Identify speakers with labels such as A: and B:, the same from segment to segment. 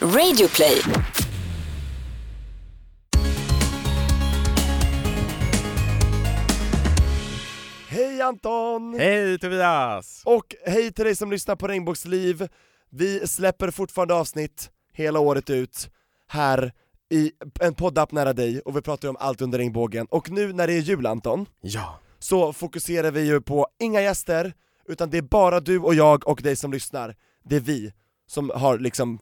A: Radioplay.
B: Hej Anton!
C: Hej Tobias!
B: Och hej till dig som lyssnar på Regnbågsliv. Vi släpper fortfarande avsnitt hela året ut här i en poddapp nära dig och vi pratar ju om allt under regnbågen. Och nu när det är jul Anton,
C: Ja,
B: så fokuserar vi ju på inga gäster, utan det är bara du och jag och dig som lyssnar. Det är vi som har liksom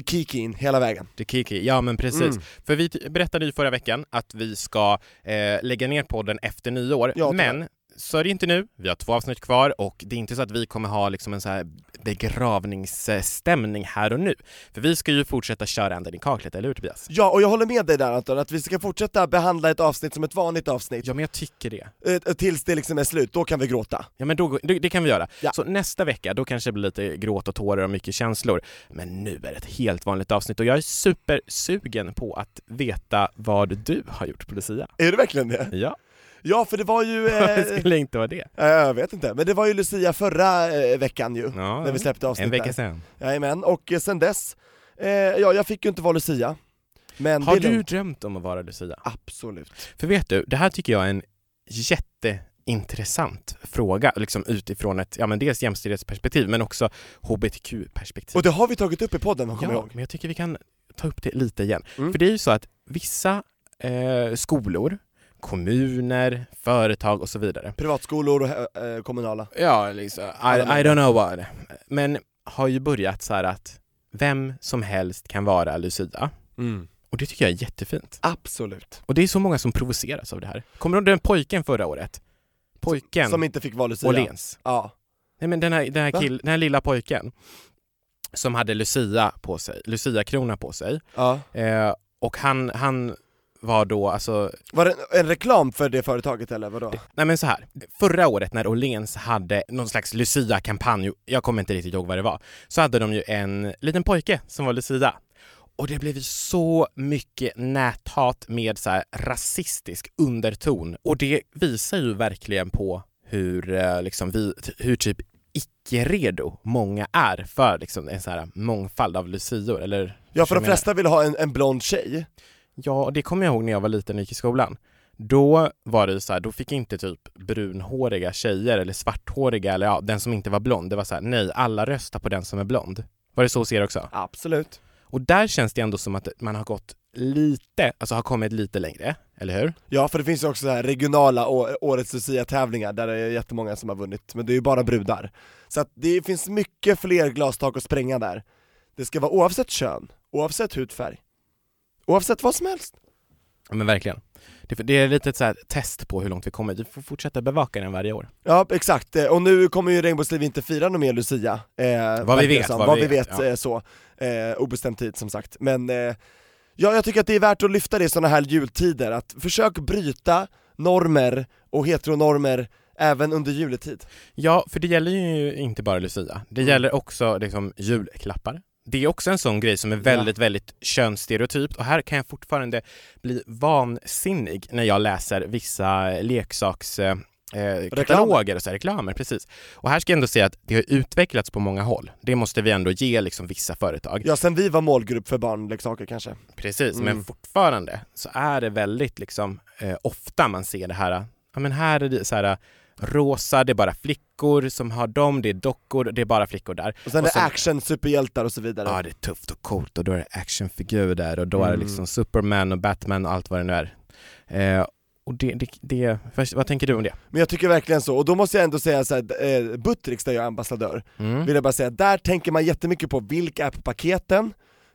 B: kikin hela vägen.
C: det Kiki. Ja men precis.
B: Mm.
C: För vi berättade ju förra veckan att vi ska eh, lägga ner podden efter nyår.
B: Ja,
C: men det inte nu. Vi har två avsnitt kvar och det är inte så att vi kommer ha liksom en så här begravningsstämning här och nu. För vi ska ju fortsätta köra anden i kaklet, eller hur Tobias?
B: Ja, och jag håller med dig där Anton, att vi ska fortsätta behandla ett avsnitt som ett vanligt avsnitt,
C: Ja men jag tycker det.
B: eh, tills det liksom är slut, då kan vi gråta.
C: Ja men då, det, kan vi göra.
B: Ja.
C: Så nästa vecka, då kanske det blir lite gråt och tårar och mycket känslor. Men nu är det ett helt vanligt avsnitt och jag är supersugen på att veta vad du har gjort på Lucia.
B: Är det verkligen det?
C: Ja,
B: Ja, för det var ju...
C: det
B: Eh,
C: skulle inte vara det.
B: eh, jag vet inte, men det var ju Lucia förra eh, veckan ju,
C: Ja,
B: när vi släppte avsnitt
C: en vecka sedan.
B: Jajamän, och eh, sen dess, eh, ja jag fick ju inte vara Lucia. Men
C: Har
B: det
C: du drömt om att vara Lucia?
B: Absolut.
C: För vet du, det här tycker jag är en jätteintressant fråga, liksom utifrån ett, ja men dels jämställdhetsperspektiv men också hbtq-perspektiv.
B: Och det har vi tagit upp i podden, kommer jag
C: Ja,
B: ihåg.
C: men jag tycker vi kan ta upp det lite igen.
B: Mm.
C: För det är ju så att vissa eh, skolor, kommuner, företag och så vidare,
B: Privatskolor och eh, kommunala.
C: ja liksom, I, I don't know what, men har ju börjat så att vem som helst kan vara Lucia. Och det tycker jag är jättefint.
B: Absolut.
C: Och det är så många som provoceras av det här. Kommer du ihåg den pojken förra året? Pojken
B: Som inte fick vara Lucia.
C: Åhléns.
B: Ja.
C: Nej men den här, den, här kill, den här lilla pojken som hade Lucia på sig, Lucia-krona på sig.
B: ja.
C: Eh, och han, han var då alltså,
B: Var det en, reklam för det företaget eller vadå?
C: nej men så här. förra året när Åhléns hade någon slags Lucia-kampanj, jag kommer inte riktigt ihåg vad det var, så hade de ju en liten pojke som var Lucia. Och det blev så mycket näthat med så här rasistisk underton och det visar ju verkligen på hur, eh, liksom vi, hur typ icke-redo många är för liksom en så här mångfald av lucior, eller?
B: Ja, för de flesta vill ha en, en blond tjej.
C: Ja, det kommer jag ihåg när jag var liten och gick i skolan. Då var det så här, då fick inte typ brunhåriga tjejer eller svarthåriga eller ja, den som inte var blond. Det var så här, nej, alla röstar på den som är blond. Var det så hos er också?
B: Absolut.
C: Och där känns det ändå som att man har gått lite, alltså har kommit lite längre, eller hur?
B: Ja, för det finns ju också så här regionala årets Lucia-tävlingar där det är jättemånga som har vunnit, men det är ju bara brudar. Så att det finns mycket fler glastak att spränga där. Det ska vara oavsett kön, oavsett hudfärg, oavsett vad som helst.
C: Ja men verkligen. Det, är lite ett så test på hur långt vi kommer. Vi får fortsätta bevaka den varje år.
B: Ja, exakt. Eh, Och nu kommer ju Regnbågsliv inte fira någon mer Lucia. Eh,
C: Vad vi vet, vad
B: vad
C: vi
B: vi
C: vet,
B: vet
C: ja.
B: eh, så. Eh, obestämd tid som sagt. Men eh, ja, jag tycker att det är värt att lyfta det i sådana här jultider, att försök bryta normer och heteronormer även under juletid.
C: Ja, för det gäller ju inte bara Lucia. Det
B: Mm.
C: gäller också liksom julklappar. Det är också en sån grej som är väldigt, väldigt könsstereotypt och här kan jag fortfarande bli vansinnig när jag läser vissa leksaks eh, eh, kataloger och så här, reklamer, precis. Och här ska jag ändå säga att det har utvecklats på många håll. Det måste vi ändå ge liksom vissa företag.
B: Ja, sen vi var målgrupp för barnleksaker kanske.
C: Precis,
B: Mm.
C: men fortfarande så är det väldigt liksom eh, ofta man ser det här, ja men här är det så här rosa, det är bara flickor som har dem, det är dockor, det är bara flickor där.
B: Och sen
C: Och
B: är
C: sen-
B: action, superhjältar och så vidare.
C: Ja, det är tufft och coolt och då är det actionfigur där och då är det
B: Mm.
C: liksom Superman och Batman och allt vad det nu är. Eh, och det, det, det, vad, vad tänker du om det?
B: Men jag tycker verkligen så, och då måste jag ändå säga så här, eh, Buttricks där jag är ambassadör,
C: Mm.
B: vill jag bara säga, där tänker man jättemycket på vilka är på paketen,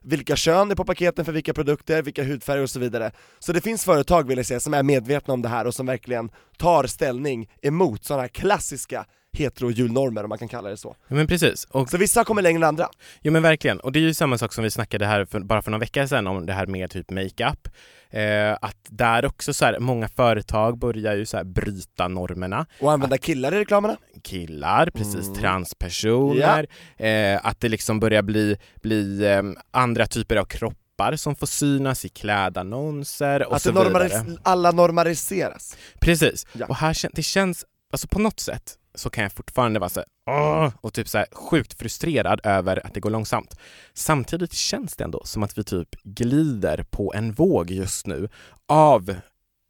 B: vilka kön det är på paketen för vilka produkter, vilka hudfärger och så vidare. Så det finns företag vill jag säga som är medvetna om det här och som verkligen tar ställning emot sådana här klassiska hetero-julnormer om man kan kalla det så.
C: Ja, men precis. Och,
B: Så vissa kommer längre än andra.
C: ja men verkligen. Och det är ju samma sak som vi snackade här för, bara för några veckor sedan om det här med typ makeup. Eh, att där också så här, många företag börjar ju så här bryta normerna.
B: Och använda killar i reklamerna.
C: killar, precis,
B: Mm.
C: transpersoner, eh, att det liksom börjar bli, bli eh, andra typer av kroppar som får synas i klädannonser och
B: Att
C: så vidare.
B: normalis- alla normaliseras.
C: Precis,
B: Ja.
C: och här det känns, alltså på något sätt, så kan jag fortfarande vara så här, och typ så här sjukt frustrerad över att det går långsamt. Samtidigt känns det ändå som att vi typ glider på en våg just nu av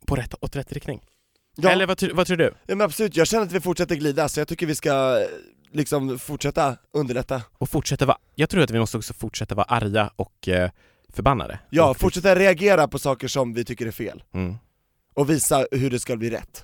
C: på rätt, åt rätt riktning.
B: Ja,
C: Eller vad, vad tror du?
B: ja men absolut, jag känner att vi fortsätter glida, så jag tycker vi ska liksom fortsätta underlätta.
C: Och fortsätta vara, jag tror att vi måste också fortsätta vara arga och eh, förbannade.
B: Ja,
C: och,
B: fortsätta reagera på saker som vi tycker är fel,
C: Mm.
B: och visa hur det ska bli rätt.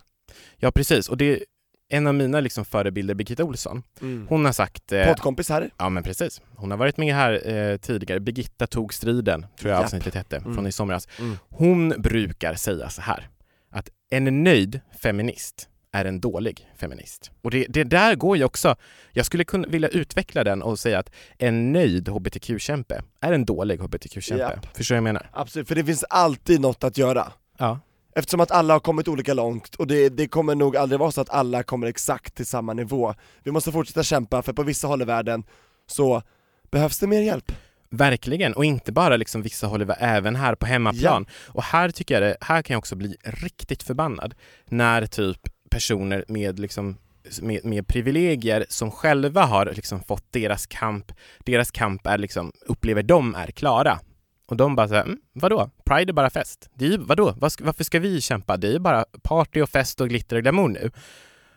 C: Ja precis, och det en av mina liksom förebilder, Birgitta Olsson, hon har sagt... Eh,
B: Poddkompis här.
C: ja men precis, hon har varit med här eh, tidigare, Birgitta tog striden, tror jag
B: Japp.
C: avsnittet hette,
B: Mm.
C: från i somras.
B: Mm.
C: Hon brukar säga så här, att en nöjd feminist är en dålig feminist. Och det, det där går ju också, jag skulle kunna vilja utveckla den och säga att en nöjd hbtq-kämpe är en dålig hbtq-kämpe. Förstår du vad jag menar?
B: Absolut, för det finns alltid något att göra.
C: Ja.
B: Eftersom att alla har kommit olika långt, och det, det kommer nog aldrig vara så att alla kommer exakt till samma nivå. Vi måste fortsätta kämpa, för på vissa håll i världen så behövs det mer hjälp.
C: Verkligen, och inte bara liksom vissa håll, även här på hemmaplan. Och här tycker jag det, här kan jag också bli riktigt förbannad när typ personer med liksom med, med privilegier som själva har liksom fått deras kamp, deras kamp är liksom, upplever de är klara. Och de bara såhär, mm, vadå? Pride är bara fest. Det är ju, vadå? Varför ska vi kämpa? Det är ju bara party och fest och glitter och glamour nu.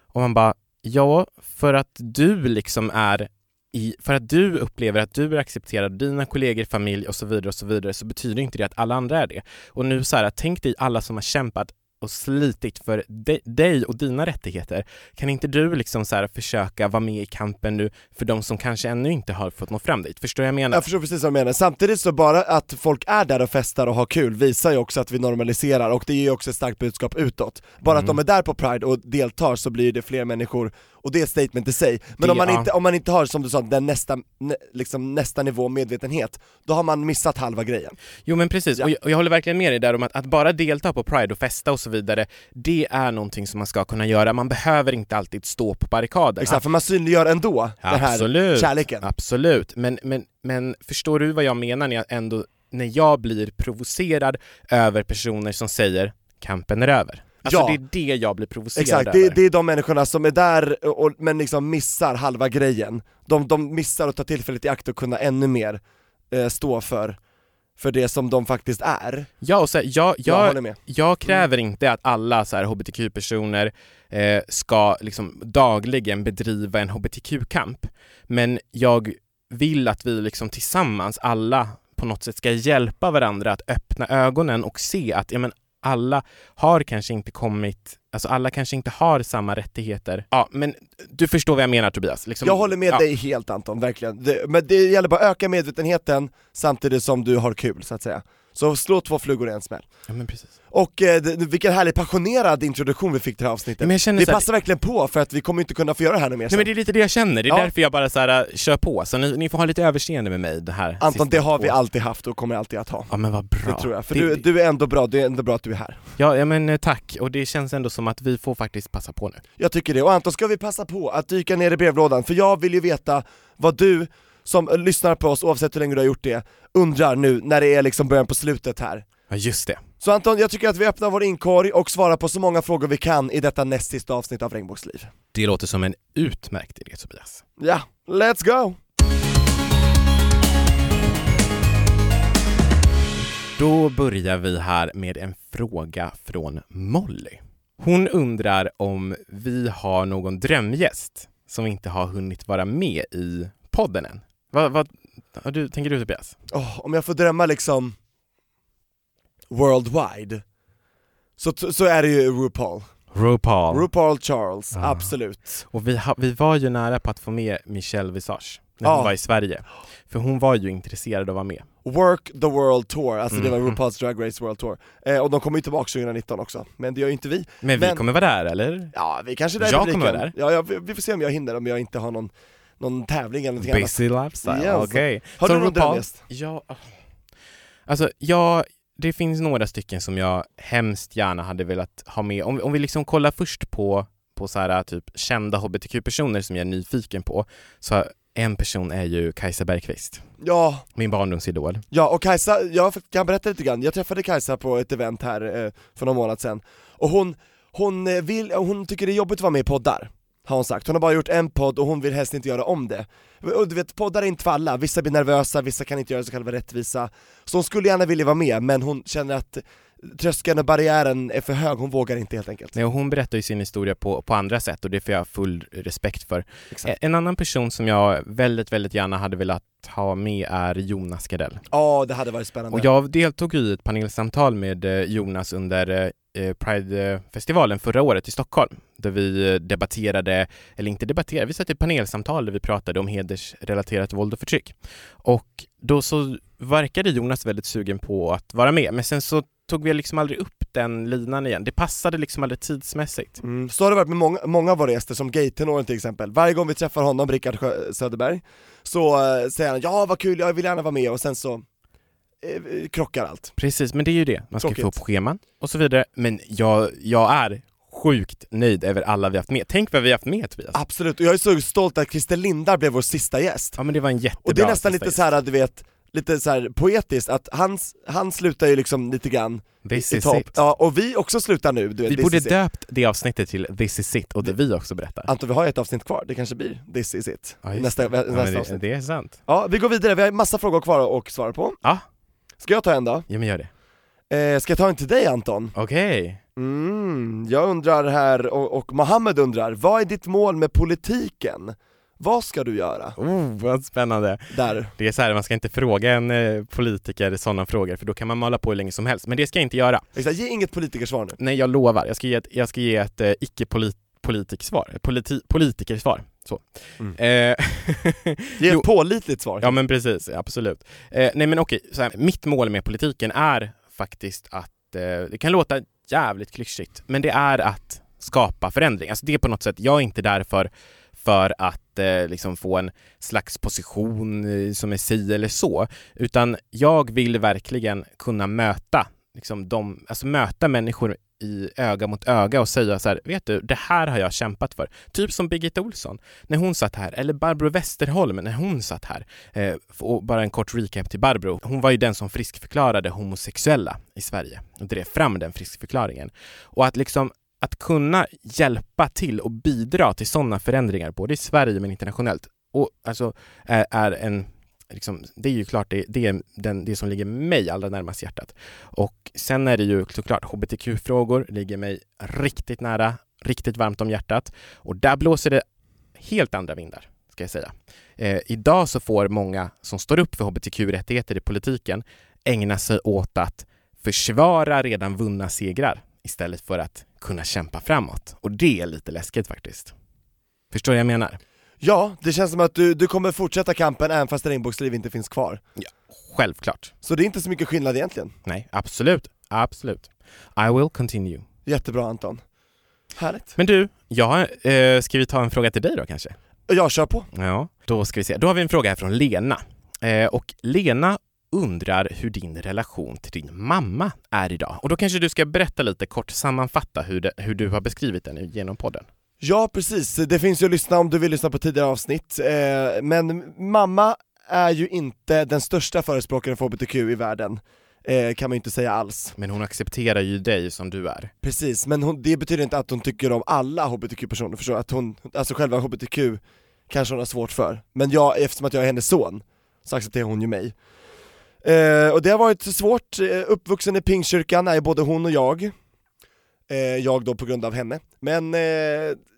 C: Och man bara, ja, för att du liksom är i, för att du upplever att du är accepterad, dina kollegor, familj och så vidare och så vidare så betyder inte det att alla andra är det. Och nu så här, tänk dig alla som har kämpat och slitit för de, dig och dina rättigheter. Kan inte du liksom så försöka vara med i kampen nu för de som kanske ännu inte har fått nå fram dit? Förstår jag menar?
B: Jag förstår precis vad du menar, samtidigt så bara att folk är där och festar och har kul visar ju också att vi normaliserar och det ger ju också ett starkt budskap utåt. Bara att
C: Mm.
B: de är där på Pride och deltar så blir det fler människor, och det är statement i sig. Men
C: Det-
B: om, man
C: ja.
B: inte, om man inte har, som du sa, den nästa, nä, liksom nästa nivå medvetenhet, då har man missat halva grejen.
C: Jo men precis,
B: Ja.
C: och jag, och jag håller verkligen med dig där om att, att bara delta på Pride och festa och så vidare, det är någonting som man ska kunna göra. Man behöver inte alltid stå på barrikaderna.
B: Exakt, för man synliggör ändå den här
C: Absolut.
B: kärleken.
C: Absolut, men, men, men förstår du vad jag menar när jag ändå, när jag blir provocerad över personer som säger kampen är över? Alltså
B: Ja.
C: det är det jag blir provocerad
B: Exakt,
C: över.
B: det, det är de människorna som är där och, men liksom missar halva grejen. De, de missar att ta tillfället i akt och kunna ännu mer eh, stå för, för det som de faktiskt är.
C: Ja, och så här, jag,
B: Jag
C: jag, jag kräver inte att alla så här hbtq-personer eh, ska liksom dagligen bedriva en hbtq-kamp, men jag vill att vi liksom tillsammans, alla på något sätt ska hjälpa varandra att öppna ögonen och se att ja, men alla har kanske inte kommit, alltså alla kanske inte har samma rättigheter. Ja, men du förstår vad jag menar Tobias? Liksom,
B: Jag håller med
C: ja.
B: dig helt Anton, verkligen. Det, men det gäller bara att öka medvetenheten samtidigt som du har kul så att säga. Så slå två flugor i en smäll.
C: Ja, men precis.
B: Och eh, vilken härlig passionerad introduktion vi fick till det här avsnittet.
C: Men
B: det
C: här-
B: passar verkligen på för att vi kommer inte kunna få göra det här nu mer
C: Nej
B: sen.
C: men det är lite det jag känner, det är
B: Ja.
C: därför jag bara så här, äh, kör på. Så ni, ni får ha lite överseende med mig det här
B: Anton, det har vi alltid haft och kommer alltid att ha.
C: Ja men vad bra.
B: Det tror jag, för
C: Det-
B: du, du är ändå bra, det är ändå bra att du är här.
C: Ja, ja men eh, tack, och det känns ändå som att vi får faktiskt passa på nu.
B: Jag tycker det, och Anton ska vi passa på att dyka ner i brevlådan, för jag vill ju veta vad du som lyssnar på oss, oavsett hur länge du har gjort det, undrar nu när det är liksom början på slutet här.
C: Ja just det.
B: Så Anton, jag tycker att vi öppnar vår inkorg och svarar på så många frågor vi kan i detta näst sista avsnitt av Regnbågsliv.
C: Det låter som en utmärkt idé Tobias.
B: Ja, let's go!
C: Då börjar vi här med en fråga från Molly. Hon undrar om vi har någon drömgäst som inte har hunnit vara med i podden än. Vad, vad har du, tänker du Tobias?
B: Åh, om jag får drömma liksom worldwide, så, så är det ju RuPaul.
C: RuPaul.
B: RuPaul Charles,
C: Ah.
B: absolut.
C: Och vi, ha, vi var ju nära på att få med Michelle Visage när hon
B: Ja.
C: var i Sverige. För hon var ju intresserad av att vara med.
B: Work the World Tour, alltså det var
C: Mhm.
B: RuPaul's Drag Race World Tour. Eh, och de kommer ju tillbaka 2019 också, men det gör ju inte vi.
C: Men vi
B: Men-
C: kommer vara där eller?
B: Ja, vi kanske är där
C: Jag kommer vara där.
B: Ja, ja, vi, vi får se om jag hinner, om jag inte har någon, någon tävling eller någonting annat.
C: Busy lifestyle,
B: Yes.
C: okej.
B: Har
C: Så
B: du någon drömgäst?
C: Ja, ah. alltså jag, det finns några stycken som jag hemskt gärna hade velat ha med. Om, om vi liksom kollar först på, på så här typ kända hbtq-personer som jag är nyfiken på, så en person är ju Kajsa Bergqvist,
B: Ja,
C: min barndomsidol.
B: ja och Kajsa, jag kan berätta lite grann, jag träffade Kajsa på ett event här eh, för någon månad sedan, och hon, hon, eh, vill, hon tycker det är jobbigt att vara med i poddar har hon sagt. Hon har bara gjort en podd och hon vill helst inte göra om det. Och du vet, poddar är inte för alla, vissa blir nervösa, vissa kan inte göra så kallad rättvisa. Så hon skulle gärna vilja vara med, men hon känner att tröskeln och barriären är för hög, hon vågar inte helt enkelt.
C: Nej, och hon berättar ju sin historia på, på andra sätt och det får jag full respekt för.
B: Exakt.
C: En annan person som jag väldigt, väldigt gärna hade velat ha med är Jonas Gardell.
B: Ja, det hade varit spännande.
C: Och jag deltog i ett panelsamtal med eh, Jonas under eh, Pride-festivalen förra året i Stockholm, där vi eh, debatterade, eller inte debatterade, vi satt i panelsamtal där vi pratade om hedersrelaterat våld och förtryck. Och då så verkade Jonas väldigt sugen på att vara med, men sen så tog vi liksom aldrig upp den linan igen. Det passade liksom aldrig tidsmässigt.
B: Mm, så har det varit med många, många av våra gäster, som gaytenoren till exempel. Varje gång vi träffar honom, Rickard Sjö- Söderberg, så äh, säger han ja vad kul, jag vill gärna vara med, och sen så eh, krockar allt.
C: Precis, men det är ju det. Man ska
B: Tråkigt.
C: få upp scheman och så vidare. Men jag, jag är sjukt nöjd över alla vi haft med. Tänk vad vi haft med Tobias.
B: Absolut, och jag är så stolt att Christer Lindar blev vår sista gäst.
C: Ja men det var en jättebra
B: Och det är nästan lite så här, du vet, lite så här poetiskt, att han, han slutar ju liksom lite grann
C: This
B: i
C: is
B: topp. Ja, och vi också slutar nu, du
C: Vi borde
B: is it.
C: döpt det avsnittet till This is it och det vi också berättar.
B: Anton, vi har ett avsnitt kvar, det kanske blir this is it.
C: Ja,
B: nästa.
C: Ja,
B: nästa
C: det,
B: avsnitt.
C: det är sant.
B: Ja, vi går vidare, vi har massa frågor kvar att svara på.
C: Ja.
B: Ska jag ta en då?
C: Ja men gör det.
B: Eh, ska jag ta en till dig Anton?
C: Okej.
B: Mm, jag undrar här, och, och Mohammed undrar, vad är ditt mål med politiken? Vad ska du göra?
C: Oh, vad spännande.
B: Där.
C: Det är så här, man ska inte fråga en eh, politiker sådana frågor för då kan man mala på hur länge som helst. Men det ska jag inte göra.
B: Exakt, ge inget politikersvar nu.
C: Nej, jag lovar. Jag ska ge ett, jag ska ge ett eh, icke-politikersvar. Politi politikersvar. Så.
B: Mm.
C: Eh, Jo.
B: ett pålitligt svar.
C: Ja men precis, absolut. Eh, nej men okej, så här, mitt mål med politiken är faktiskt att, eh, det kan låta jävligt klyschigt, men det är att skapa förändring. Alltså det är på något sätt, jag är inte där för, för att eh, liksom få en slags position eh, som är si eller så, utan jag vill verkligen kunna möta liksom de, alltså möta människor i öga mot öga och säga så här, vet du, det här har jag kämpat för. Typ som Birgitta Olsson när hon satt här, eller Barbro Westerholm när hon satt här. Eh, och bara en kort recap till Barbro. Hon var ju den som friskförklarade homosexuella i Sverige och drev fram den friskförklaringen. Och att liksom att kunna hjälpa till och bidra till sådana förändringar, både i Sverige men internationellt, och alltså är, är en Liksom, det är ju klart det, det är den, det som ligger mig allra närmast hjärtat. Och sen är det ju såklart hbtq-frågor ligger mig riktigt nära, riktigt varmt om hjärtat. Och där blåser det helt andra vindar, ska jag säga. Eh, idag så får många som står upp för hbtq-rättigheter i politiken ägna sig åt att försvara redan vunna segrar istället för att kunna kämpa framåt. Och det är lite läskigt faktiskt. Förstår vad jag menar?
B: Ja, det känns som att du, du kommer fortsätta kampen även fast regnbågsliv inte finns kvar.
C: Självklart.
B: Så det är inte så mycket skillnad egentligen.
C: Nej, absolut. Absolut. I will continue.
B: Jättebra Anton. Härligt.
C: Men du, ja, eh, ska vi ta en fråga till dig då kanske?
B: Jag kör på.
C: Ja, då ska vi se. Då har vi en fråga här från Lena. Eh, och Lena undrar hur din relation till din mamma är idag. Och då kanske du ska berätta lite kort, sammanfatta hur, det, hur du har beskrivit den genom podden.
B: Ja precis, det finns ju att lyssna om du vill lyssna på tidigare avsnitt, eh, men mamma är ju inte den största förespråkaren för HBTQ i världen, eh, kan man ju inte säga alls.
C: Men hon accepterar ju dig som du är.
B: Precis, men hon, det betyder inte att hon tycker om alla HBTQ-personer, förstår? Att hon, alltså själva HBTQ kanske hon har svårt för, men jag, eftersom att jag är hennes son, så accepterar hon ju mig. Eh, och det har varit svårt, eh, uppvuxen i Pingstkyrkan är både hon och jag, eh, jag då på grund av henne. Men eh,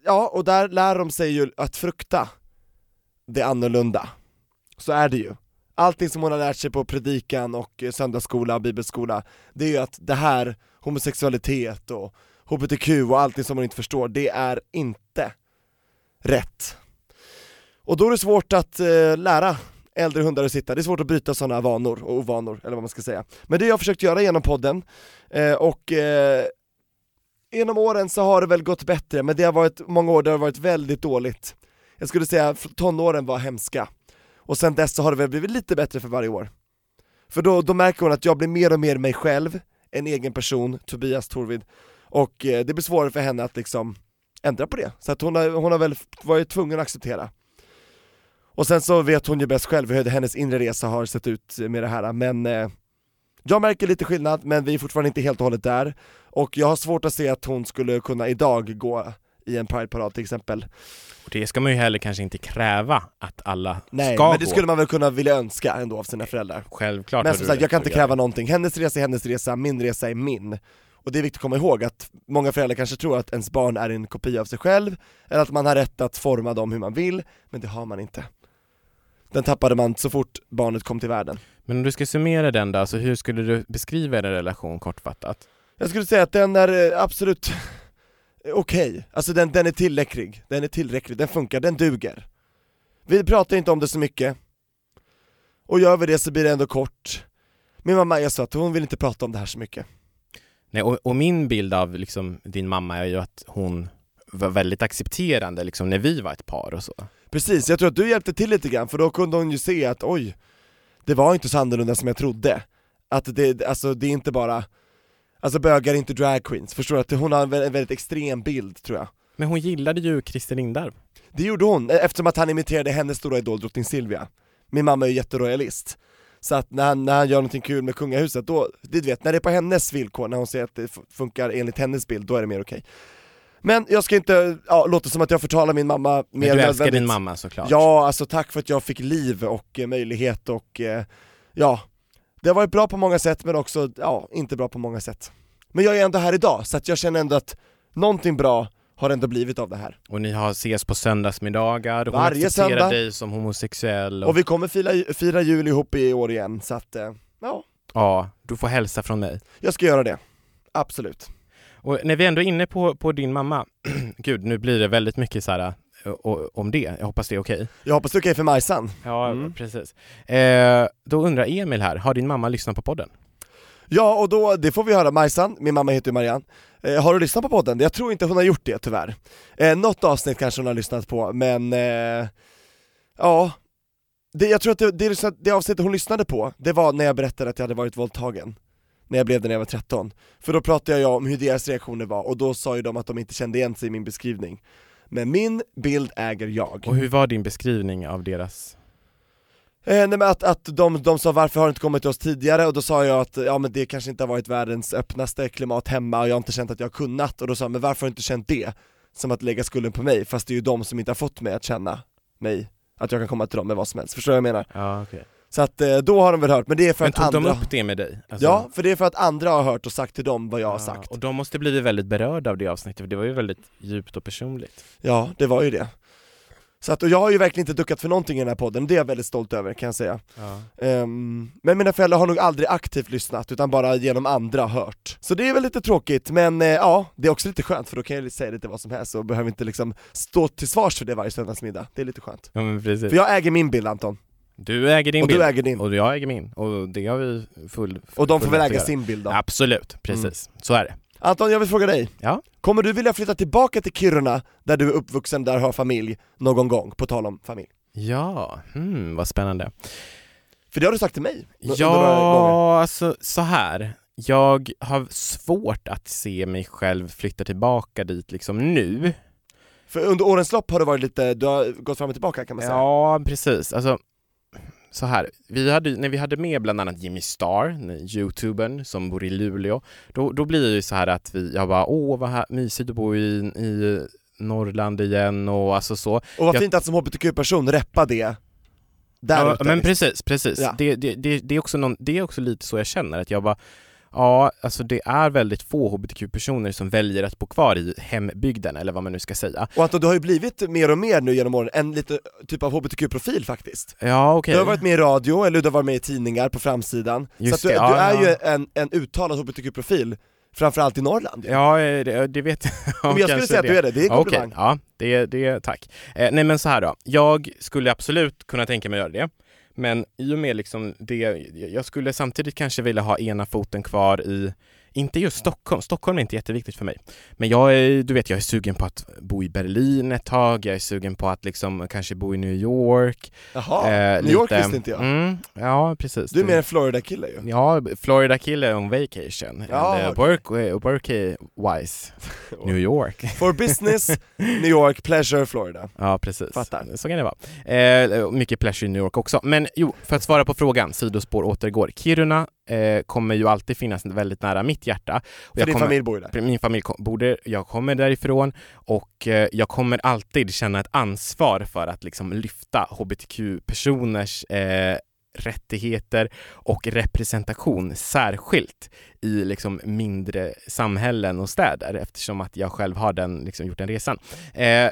B: ja, och där lär de sig ju att frukta det annorlunda. Så är det ju. Allting som hon har lärt sig på predikan och eh, söndagsskola och bibelskola, det är ju att det här, homosexualitet och HBTQ och allting som hon inte förstår, det är inte rätt. Och då är det svårt att eh, lära äldre hundar att sitta, det är svårt att bryta sådana vanor och ovanor, eller vad man ska säga. Men det har jag försökt göra genom podden, eh, och eh, genom åren så har det väl gått bättre, men det har varit många år där det har varit väldigt dåligt. Jag skulle säga tonåren var hemska, och sen dess så har det väl blivit lite bättre för varje år. För då, då märker hon att jag blir mer och mer mig själv, en egen person, Tobias Torvid, och eh, det blir svårare för henne att liksom ändra på det. Så att hon har, hon har väl varit tvungen att acceptera. Och sen så vet hon ju bäst själv hur hennes inre resa har sett ut med det här, men eh, jag märker lite skillnad, men vi är fortfarande inte helt och hållet där. Och jag har svårt att se att hon skulle kunna idag gå i en Pride-parad till exempel.
C: Och det ska man ju heller kanske inte kräva att alla
B: Nej,
C: ska
B: men det
C: gå.
B: skulle man väl kunna vilja önska ändå av sina föräldrar.
C: Självklart
B: Men som sagt, jag kan inte kräva någonting. Hennes resa är hennes resa, min resa är min. Och det är viktigt att komma ihåg att många föräldrar kanske tror att ens barn är en kopia av sig själv, eller att man har rätt att forma dem hur man vill, men det har man inte. Den tappade man så fort barnet kom till världen.
C: Men om du ska summera den då, alltså hur skulle du beskriva er relation kortfattat?
B: Jag skulle säga att den är eh, absolut okej, alltså den, den är tillräcklig, den är tillräcklig, den funkar, den duger. Vi pratar inte om det så mycket, och gör vi det så blir det ändå kort. Min mamma är så att hon vill inte prata om det här så mycket.
C: Nej, och, och min bild av liksom, din mamma är ju att hon var väldigt accepterande liksom, när vi var ett par och så.
B: Precis, jag tror att du hjälpte till lite grann, för då kunde hon ju se att oj, det var inte så annorlunda som jag trodde. Att det, alltså det är inte bara, alltså bögar är inte drag queens, förstår du? Att hon har en vä- en väldigt extrem bild tror jag.
C: Men hon gillade ju Christer Lindarw.
B: Det gjorde hon, eh, eftersom att han imiterade hennes stora idol drottning Silvia. Min mamma är ju jätteroyalist. Så att när han, när han gör någonting kul med kungahuset, då, du vet, när det är på hennes villkor, när hon säger att det funkar enligt hennes bild, då är det mer okej. Men jag ska inte, ja, låta som att jag förtalar min mamma mer
C: Men du älskar
B: nödvändigt.
C: din mamma såklart.
B: Ja, alltså tack för att jag fick liv och eh, möjlighet och eh, ja, det har varit bra på många sätt men också, ja, inte bra på många sätt. Men jag är ändå här idag, så att jag känner ändå att någonting bra har ändå blivit av det här.
C: Och ni har ses på söndagsmiddagar, hon
B: Varje
C: accepterar
B: söndag.
C: dig som homosexuell. Och,
B: Och vi kommer fira, fira jul ihop i år igen, så att, eh, ja,
C: Ja, du får hälsa från mig.
B: jag ska göra det. Absolut.
C: Och när vi ändå är inne på, på din mamma, gud nu blir det väldigt mycket så här eh, och, om det, jag hoppas det är okej.
B: Jag hoppas det är okej för Majsan.
C: Ja,
B: Mm.
C: precis. Eh, då undrar Emil här, har din mamma lyssnat på podden?
B: Ja, och då, det får vi höra, Majsan, min mamma heter ju Marianne, eh, har du lyssnat på podden? Jag tror inte hon har gjort det tyvärr. Eh, något avsnitt kanske hon har lyssnat på, men eh, ja, det, jag tror att det, det, det avsnittet hon lyssnade på, det var när jag berättade att jag hade varit våldtagen. När jag blev det när jag var 13. För då pratade jag om hur deras reaktioner var, och då sa ju de att de inte kände igen sig i min beskrivning. Men min bild äger jag.
C: Och hur var din beskrivning av deras?
B: Eh, nej men att, att de, de sa varför har du inte kommit till oss tidigare? Och då sa jag att ja men det kanske inte har varit världens öppnaste klimat hemma och jag har inte känt att jag har kunnat, och då sa jag men varför har du inte känt det? Som att lägga skulden på mig, fast det är ju de som inte har fått mig att känna mig, att jag kan komma till dem med vad som helst, förstår du vad jag menar?
C: Ja, okej.
B: Så att eh, då har de väl hört, men det är för
C: Men
B: att
C: tog
B: andra
C: de upp det med dig? Alltså-
B: Ja, för det är för att andra har hört och sagt till dem vad jag har
C: Ja,
B: sagt
C: Och de måste blivit väldigt berörda av det avsnittet, för det var ju väldigt djupt och personligt.
B: Ja, det var ju det Så att, och jag har ju verkligen inte duckat för någonting i den här podden, det är jag väldigt stolt över kan jag säga
C: Ja.
B: Ehm, men mina föräldrar har nog aldrig aktivt lyssnat, utan bara genom andra hört. Så det är väl lite tråkigt, men eh, ja, det är också lite skönt för då kan jag säga lite vad som helst och behöver inte liksom stå till svars för det varje söndagsmiddag. Det är lite skönt.
C: ja, men precis.
B: För jag äger min bild Anton,
C: Du äger din
B: och
C: bild,
B: du äger din.
C: och jag äger min, och det har vi full
B: Och de får
C: full
B: väl äga sin bild då.
C: Absolut, precis. Så är det.
B: Anton, jag vill fråga dig.
C: Ja.
B: Kommer du vilja flytta tillbaka till Kiruna, där du är uppvuxen, där har familj, någon gång? På tal om familj.
C: Ja, hmm, vad spännande.
B: För det har du sagt till mig.
C: Ja, alltså så här. Jag har svårt att se mig själv flytta tillbaka dit liksom nu.
B: För under årens lopp har det varit lite, du har gått fram och tillbaka kan man säga.
C: Ja, precis. Alltså, så här. Vi hade, när vi hade med bland annat Jimmy Star, youtubern som bor i Luleå, då, då blir det ju så här att vi, jag bara åh vad här, mysigt att bo i, i Norrland igen och alltså så.
B: Och vad
C: Jag-
B: fint att som hbtq-person reppa det där
C: ja, men precis, precis.
B: Ja.
C: Det, det, det, det, är också någon, det är också lite så jag känner, att jag bara Ja, alltså det är väldigt få hbtq-personer som väljer att bo kvar i hembygden, eller vad man nu ska säga.
B: Och Anton, du har ju blivit mer och mer nu genom åren, en lite typ av hbtq-profil faktiskt.
C: Ja, okej.
B: Du har varit med i radio, eller du har varit med i tidningar på framsidan,
C: Just
B: så att du,
C: det, ja,
B: du är
C: ja.
B: ju en, en uttalad hbtq-profil, framförallt i Norrland ju.
C: Ja, eh, det, det vet jag.
B: Men jag skulle säga att du är det, det är en komplimang.
C: ja, det, det, tack. Eh, nej men så här då, jag skulle absolut kunna tänka mig att göra det. Men i och med liksom det, jag skulle samtidigt kanske vilja ha ena foten kvar i, inte just Stockholm, Stockholm är inte jätteviktigt för mig. Men jag är, du vet, jag är sugen på att bo i Berlin ett tag, jag är sugen på att liksom kanske bo i New York.
B: Jaha,
C: Eh,
B: New York
C: lite-
B: visste inte jag.
C: Mm, ja, precis.
B: Du är mer en Florida-kille ju.
C: Ja, Florida kille on vacation.
B: Ja,
C: uh,
B: okej.
C: work, uh, worky wise, New York.
B: For business, New York, pleasure, Florida.
C: Ja, precis.
B: Fattar.
C: Så kan det vara. Eh, mycket pleasure i New York också. Men jo, för att svara på frågan, sidospår återgår. Kiruna eh, kommer ju alltid finnas väldigt nära mitt hjärta. Och
B: För din
C: kommer,
B: familj bor ju där.
C: Min familj bor där, jag kommer därifrån och eh, jag kommer alltid känna ett ansvar för att liksom lyfta hbtq-personers eh, rättigheter och representation särskilt i liksom mindre samhällen och städer eftersom att jag själv har den, liksom, gjort den resan. Eh,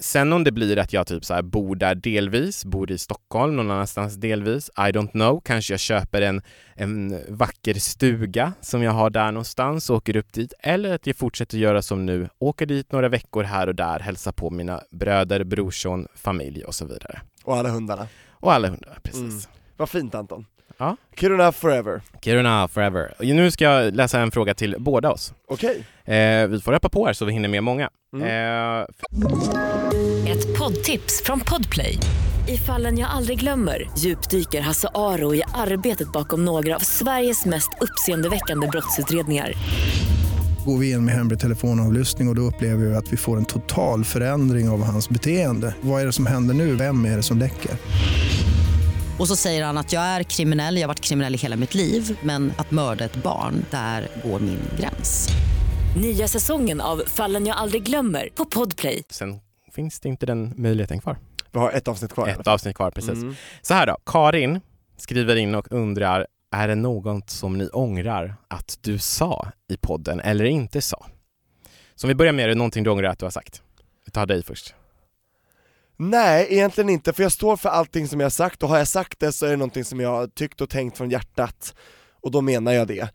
C: Sen om det blir att jag typ så här bor där delvis, bor i Stockholm någon annanstans delvis, I don't know. Kanske jag köper en, en vacker stuga som jag har där någonstans och åker upp dit. Eller att jag fortsätter göra som nu, åker dit några veckor här och där, hälsa på mina bröder, brorson, familj och så vidare.
B: Och alla hundarna.
C: Och alla hundar, precis.
B: Mm. Vad fint Anton.
C: Ja.
B: Kiruna forever.
C: Kiruna forever. Och nu ska jag läsa en fråga till båda oss.
B: Okej.
C: Eh, vi får rappa på här så vi hinner med många.
B: Mm.
C: Eh,
A: Ett poddtips från Podplay. I fallen jag aldrig glömmer djupdyker Hasse Aro i arbetet bakom några av Sveriges mest uppseendeväckande brottsutredningar.
D: Går vi in med hemlig telefonavlyssning och, och då upplever vi att vi får en total förändring av hans beteende. Vad är det som händer nu? Vem är det som läcker?
E: Och så säger han att jag är kriminell, jag har varit kriminell i hela mitt liv men att mörda ett barn, där går min gräns.
A: Nya säsongen av Fallen jag aldrig glömmer på Podplay.
C: sen finns det inte den möjligheten kvar.
B: Vi har ett avsnitt kvar.
C: Ett avsnitt kvar, precis.
B: Mm.
C: Så här då, Karin skriver in och undrar, är det något som ni ångrar att du sa i podden eller inte sa? Så om vi börjar med, är det någonting du ångrar att du har sagt? Vi tar dig först.
B: Nej, egentligen inte, för jag står för allting som jag har sagt och har jag sagt det så är det någonting som jag har tyckt och tänkt från hjärtat och då menar jag det.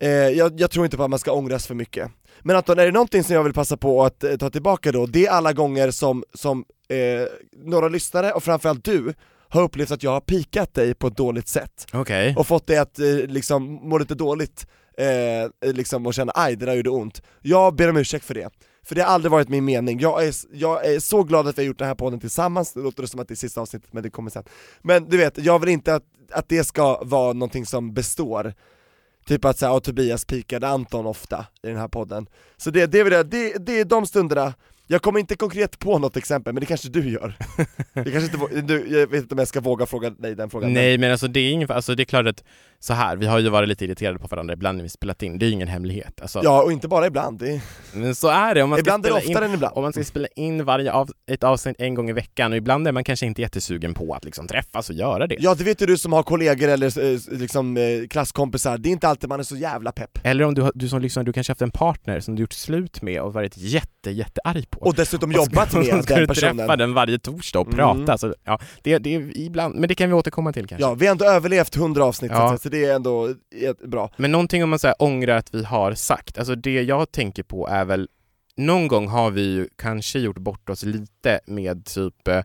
B: Eh, jag, jag tror inte på att man ska ångras för mycket. Men Anton, är det någonting som jag vill passa på att eh, ta tillbaka då, det är alla gånger som, som eh, några lyssnare och framförallt du har upplevt att jag har pikat dig på ett dåligt sätt
C: Okej.
B: och fått dig att eh, liksom må lite dåligt eh, liksom och känna aj det där gjorde ont. Jag ber om ursäkt för det, för det har aldrig varit min mening. Jag är, jag är så glad att vi har gjort den här podden tillsammans, det låter det som att det är sista avsnittet men det kommer sen. Men du vet, jag vill inte att, att det ska vara någonting som består. Typ att säga, Tobias pikade Anton ofta i den här podden. Så det, det, vill jag, det, det är de stunderna, jag kommer inte konkret på något exempel, men det kanske du gör. Jag, kanske inte, jag vet inte om jag ska våga fråga dig den frågan.
C: Nej men alltså det är ingen, alltså det är klart att så här, vi har ju varit lite irriterade på varandra ibland när vi spelat in, det är ju ingen hemlighet. Alltså,
B: Ja, och inte bara ibland, det
C: Men så är det, om man
B: ibland är det oftare
C: in,
B: än ibland.
C: om man ska spela in varje av, ett avsnitt en gång i veckan och ibland är man kanske inte jättesugen på att liksom träffas och göra det.
B: Ja det vet ju du som har kollegor eller eh, liksom eh, klasskompisar, det är inte alltid man är så jävla pepp.
C: Eller om du, du som lyssnar, du kanske haft en partner som du gjort slut med och varit jätte, jättearg på.
B: Och dessutom
C: Och
B: jobbat
C: och
B: med den personen.
C: träffa den varje torsdag och
B: Mm.
C: prata. Så, ja, det, det är ibland, men det kan vi återkomma till kanske.
B: Ja, vi har ändå överlevt 100 avsnitt
C: Ja.
B: så det är ändå bra.
C: Men någonting om man säger ångrar att vi har sagt, alltså det jag tänker på är väl någon gång har vi ju kanske gjort bort oss lite med typ eh,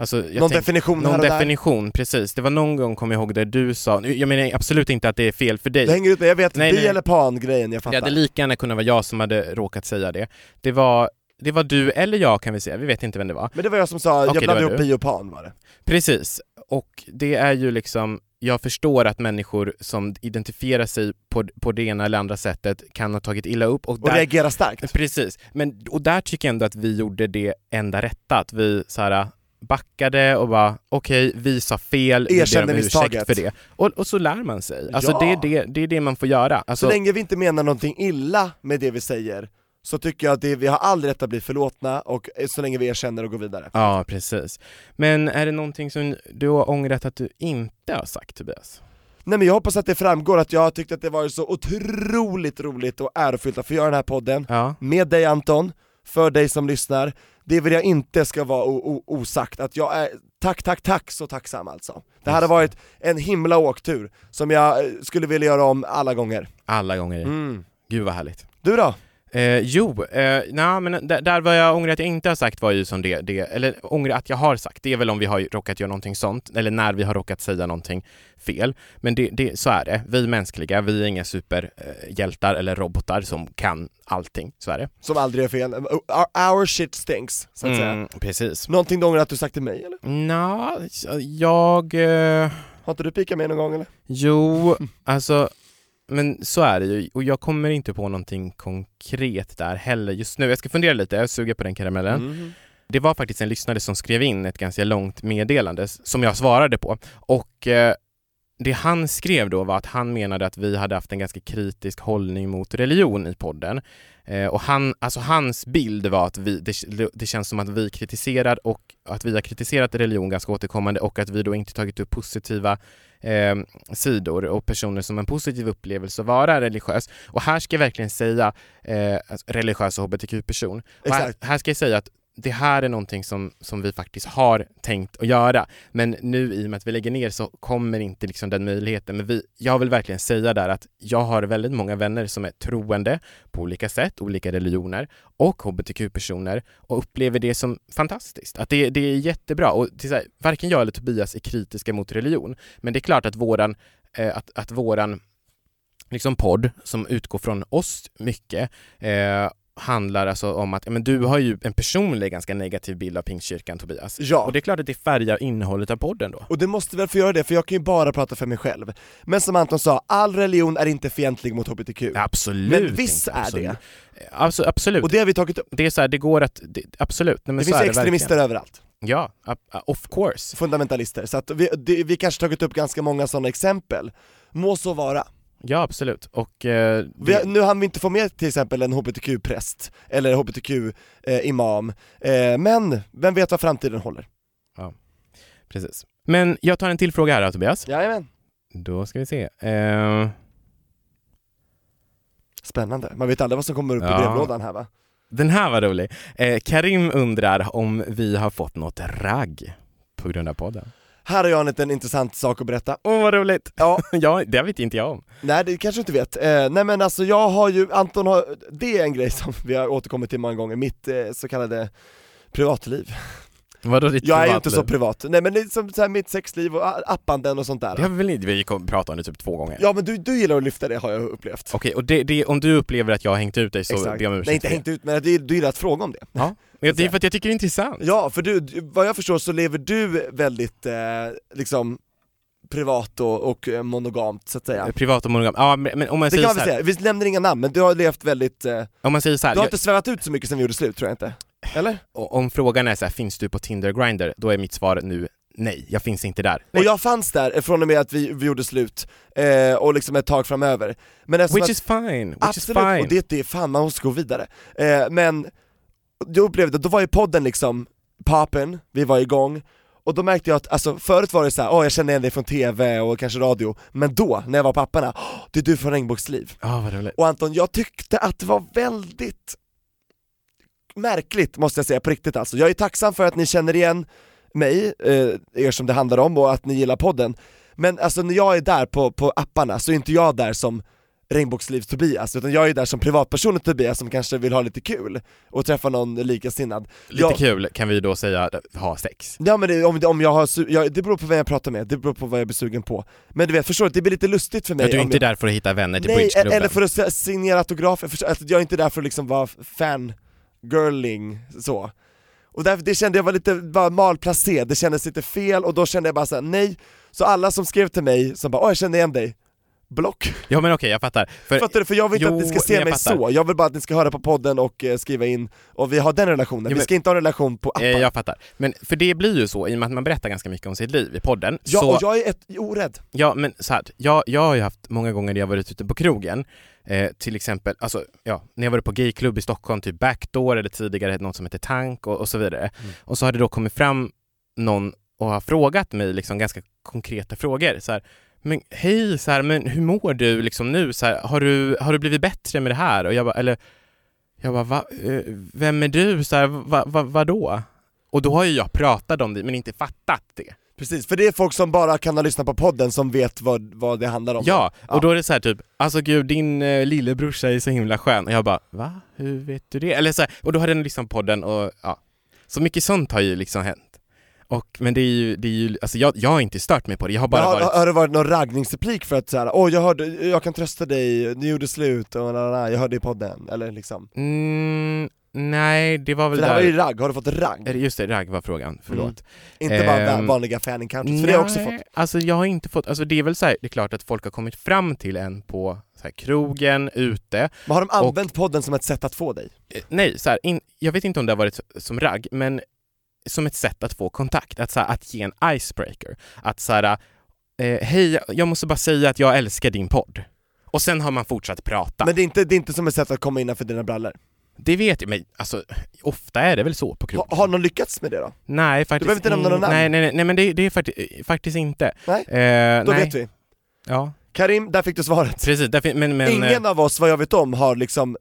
C: Alltså,
B: Någon
C: tänk-
B: definition
C: någon
B: och där.
C: definition, precis. Det var någon gång, kommer jag ihåg, där du sa, jag menar absolut inte att det är fel för dig.
B: Det hänger ut med, jag vet,
C: Nej,
B: bi
C: nej.
B: eller pan grejen, jag
C: Det
B: fattar.
C: hade lika gärna kunnat vara jag som hade råkat säga det. Det var, det var du eller jag kan vi säga, vi vet inte vem det var.
B: Men det var jag som sa,
C: Okej,
B: jag
C: det
B: blandade ihop bi och pan var det.
C: Precis, och det är ju liksom jag förstår att människor som identifierar sig på, på det ena eller andra sättet kan ha tagit illa upp och,
B: Och
C: där,
B: reagera starkt.
C: Precis, men och där tycker jag ändå att vi gjorde det enda rätta, att vi så här backade och bara okej, vi sa fel, vi ber
B: Erkände
C: om ursäkt för det. Och, och så lär man sig. Alltså
B: Ja.
C: det, är det, det är det man får göra. Alltså,
B: Så länge vi inte menar någonting illa med det vi säger, så tycker jag att det, vi har all rätt att bli förlåtna, och eh, så länge vi erkänner och går vidare.
C: Ja, precis. Men är det någonting som du har ångrat att du inte har sagt Tobias?
B: Nej men jag hoppas att det framgår att jag har tyckt att det varit så otroligt roligt och ärofyllt att få göra den här podden,
C: Ja.
B: med dig Anton, för dig som lyssnar. Det vill jag inte ska vara osagt, att jag är tack, tack, tack så tacksam alltså. Det här har varit en himla åktur, som jag eh, skulle vilja göra om alla gånger.
C: Alla gånger.
B: Mm.
C: Gud vad härligt.
B: Du då?
C: Eh, jo, eh, nej, men där, vad jag ångrar att jag inte har sagt var ju som det, det, eller ångrar att jag har sagt, det är väl om vi har råkat göra någonting sånt, eller när vi har råkat säga någonting fel. Men det, det, så är det, vi mänskliga, vi är inga superhjältar eller robotar som kan allting, så är det.
B: Som aldrig är fel. Our, shit stinks, så att säga.
C: Mm, precis.
B: Någonting du ångrar att du sagt till mig eller?
C: Nå, jag... Eh,
B: Har inte du pikat mig någon gång eller?
C: jo, alltså men så är det ju, och jag kommer inte på någonting konkret där heller just nu. Jag ska fundera lite, jag suger på den karamellen.
B: Mm.
C: Det var faktiskt en lyssnare som skrev in ett ganska långt meddelande som jag svarade på och eh, det han skrev då var att han menade att vi hade haft en ganska kritisk hållning mot religion i podden. Eh, och han, alltså hans bild var att vi, det, det känns som att vi kritiserar och att vi har kritiserat religion ganska återkommande och att vi då inte tagit upp positiva eh, sidor och personer som en positiv upplevelse att vara religiös. Och här ska jag verkligen säga eh, religiös och hbtq-person. Här, här ska jag säga att det här är någonting som, som vi faktiskt har tänkt att göra. Men nu i och med att vi lägger ner så kommer inte liksom den möjligheten. Men vi, jag vill verkligen säga där att jag har väldigt många vänner som är troende på olika sätt, olika religioner och hbtq-personer och upplever det som fantastiskt. Att det, det är jättebra och till, här, varken jag eller Tobias är kritiska mot religion. Men det är klart att våran, eh, att, att våran liksom podd som utgår från oss mycket eh, handlar alltså om att men du har ju en personlig ganska negativ bild av Pingstkyrkan Tobias.
B: Ja.
C: Och det är klart att det färgar innehållet av podden då.
B: Och det måste väl få göra det, för jag kan ju bara prata för mig själv. Men som Anton sa, all religion är inte fientlig mot HBTQ.
C: Absolut
B: Men viss
C: inte,
B: är
C: absolut.
B: det.
C: Alltså, absolut.
B: Och det har vi tagit upp.
C: Det är så här, det går att, det, absolut. Nej, men
B: Det finns extremister
C: verkligen.
B: överallt.
C: Ja, of course.
B: fundamentalister. Så att vi, det, vi kanske tagit upp ganska många sådana exempel. Må så vara.
C: Ja, absolut. Och eh, det,
B: nu hann vi inte få med till exempel en hbtq-präst, eller hbtq-imam, eh, men vem vet vad framtiden håller?
C: precis. Men jag tar en till fråga här då, Tobias.
B: Jajamän.
C: Då ska vi se. Eh,
B: Spännande, man vet aldrig vad som kommer upp
C: Ja.
B: i brevlådan här va?
C: den här var rolig. Eh, Karim undrar om vi har fått något ragg på grund av podden.
B: Här har jag en liten intressant sak att berätta.
C: Åh, vad roligt!
B: Ja,
C: ja, det vet inte jag om.
B: nej det kanske du inte vet. Eh, nej men alltså jag har ju, Anton har, det är en grej som vi har återkommit till många gånger, mitt eh, så kallade privatliv.
C: Vadå ditt
B: Jag är ju inte så privat, nej men det är som så här, mitt sexliv och appanden och sånt där.
C: Det har vi väl inte, vi pratat om det typ två gånger?
B: Ja men du, du gillar att lyfta det har jag upplevt.
C: Okej, och det, det, om du upplever att jag har hängt ut dig så
B: Exakt.
C: ber jag om ursäkt
B: Nej inte
C: det.
B: hängt ut, men du, du gillar att fråga om det.
C: Ja, men det är för att jag tycker det är intressant.
B: Ja, för du, vad jag förstår så lever du väldigt, eh, liksom, privat och, och eh, monogamt så att säga.
C: Privat och monogam. Ja, men, men om man
B: Det
C: säger
B: kan
C: så
B: man väl säga, vi nämner inga namn, men du har levt väldigt, eh,
C: om man säger så här,
B: du har
C: jag,
B: inte svävat ut så mycket sen vi gjorde slut tror jag inte. Eller?
C: och- om frågan är så här, finns du på Tinder och Grindr? Då är mitt svar nu nej, jag finns inte där.
B: Och jag fanns där eh, från och med att vi, vi gjorde slut, eh, och liksom ett tag framöver. Men
C: Which
B: att,
C: is fine, which
B: absolut,
C: is fine.
B: och det, det är fan, man måste gå vidare. Eh, men jag upplevde, då var ju podden liksom poppen, vi var igång, och då märkte jag att, alltså förut var det så här, åh jag känner igen dig från TV och kanske radio, men då, när jag var papporna, åh, det är du från Regnbågsliv.
C: Ja, vad roligt.
B: Och Anton, jag tyckte att det var väldigt märkligt måste jag säga, på riktigt alltså. Jag är tacksam för att ni känner igen mig, eh, er som det handlar om, och att ni gillar podden. Men alltså när jag är där på, på apparna så är inte jag där som Regnbågslivs-Tobias, utan jag är där som privatpersonen Tobias som kanske vill ha lite kul och träffa någon likasinnad.
C: Lite
B: jag,
C: kul kan vi då säga, ha sex.
B: Ja men det, om, om jag har, su- det beror på vem jag pratar med, det beror på vad jag blir sugen på. Men du vet, förstår du, det blir lite lustigt för mig
C: Ja, du är inte
B: jag,
C: där för att hitta vänner till
B: Nej,
C: bridgeklubben.
B: eller för att signera autografer, jag är inte där för att liksom vara girling så. Och därför, det kände jag var lite bara malplacé, det kändes lite fel och då kände jag bara såhär, nej. Så alla som skrev till mig, som bara 'Åh jag kände igen dig' Block.
C: Ja men okej, jag fattar. För,
B: Fattar du? För jag vill inte
C: Jo,
B: att ni ska se mig
C: fattar.
B: så, jag vill bara att ni ska höra på podden och eh, skriva in, och vi har den relationen, vi
C: men-
B: ska inte ha en relation på appar.
C: eh, jag fattar. Men för det blir ju så, i och med att man berättar ganska mycket om sitt liv i podden,
B: Ja,
C: så...
B: och jag är ett, orädd.
C: Ja men så här, jag, jag har ju haft många gånger när jag varit ute på krogen, eh, till exempel, alltså ja, när jag varit på gayklubb i Stockholm, typ Backdoor eller tidigare något som heter Tank och, och så vidare.
B: Mm.
C: Och så har det då kommit fram någon och har frågat mig liksom ganska konkreta frågor. Så här, men hej, så här, men hur mår du liksom nu? Så här, har, du, har du blivit bättre med det här? Och jag bara, eller, jag bara, va, eh, vem är du? Så här, va, va, vadå? Och då har ju jag pratat om det men inte fattat det.
B: Precis, för det är folk som bara kan ha lyssnat på podden som vet vad, vad det handlar om.
C: Ja,
B: Ja.
C: och då är det så här typ, alltså gud din eh, lillebrorsa är så himla skön och jag bara va? Hur vet du det? Eller så här, och då har den liksom podden och ja, så mycket sånt har ju liksom hänt. Och, men det är ju, det är ju alltså jag, jag har inte stört mig på det, jag har bara
B: har,
C: varit
B: har det varit någon raggningsreplik för att såhär, åh jag hörde, jag kan trösta dig, ni gjorde slut och na, na, jag hörde i podden, eller liksom?
C: mm, Nej, det var
B: För
C: väl
B: det här var ju
C: där...
B: ragg, har du fått ragg?
C: Just det, ragg var frågan, förlåt.
B: Inte bara
C: Ehm,
B: vanliga fan encounters, för det har jag också fått.
C: alltså jag har inte fått, alltså det är väl så här, det är klart att folk har kommit fram till en på här, krogen, ute,
B: Men har de använt podden som ett sätt att få dig?
C: Eh, nej, så här, in, jag vet inte om det har varit som ragg, men som ett sätt att få kontakt, att, så här, att ge en icebreaker. Att så här, eh, hej, jag måste bara säga att jag älskar din podd. Och sen har man fortsatt prata.
B: Men det är, inte, det är inte som ett sätt att komma innanför dina brallor?
C: Det vet jag, men alltså ofta är det väl så på krogen?
B: Ha, har någon lyckats med det då?
C: Nej, faktiskt
B: behöver inte nämna någon namn.
C: Nej, nej, nej, nej men det, det är fakti- faktiskt inte.
B: Nej,
C: Eh,
B: då
C: nej.
B: vet vi.
C: Ja,
B: Karim, där fick du svaret.
C: precis. Därför, men, men,
B: Ingen
C: eh,
B: av oss, vad jag vet om, har liksom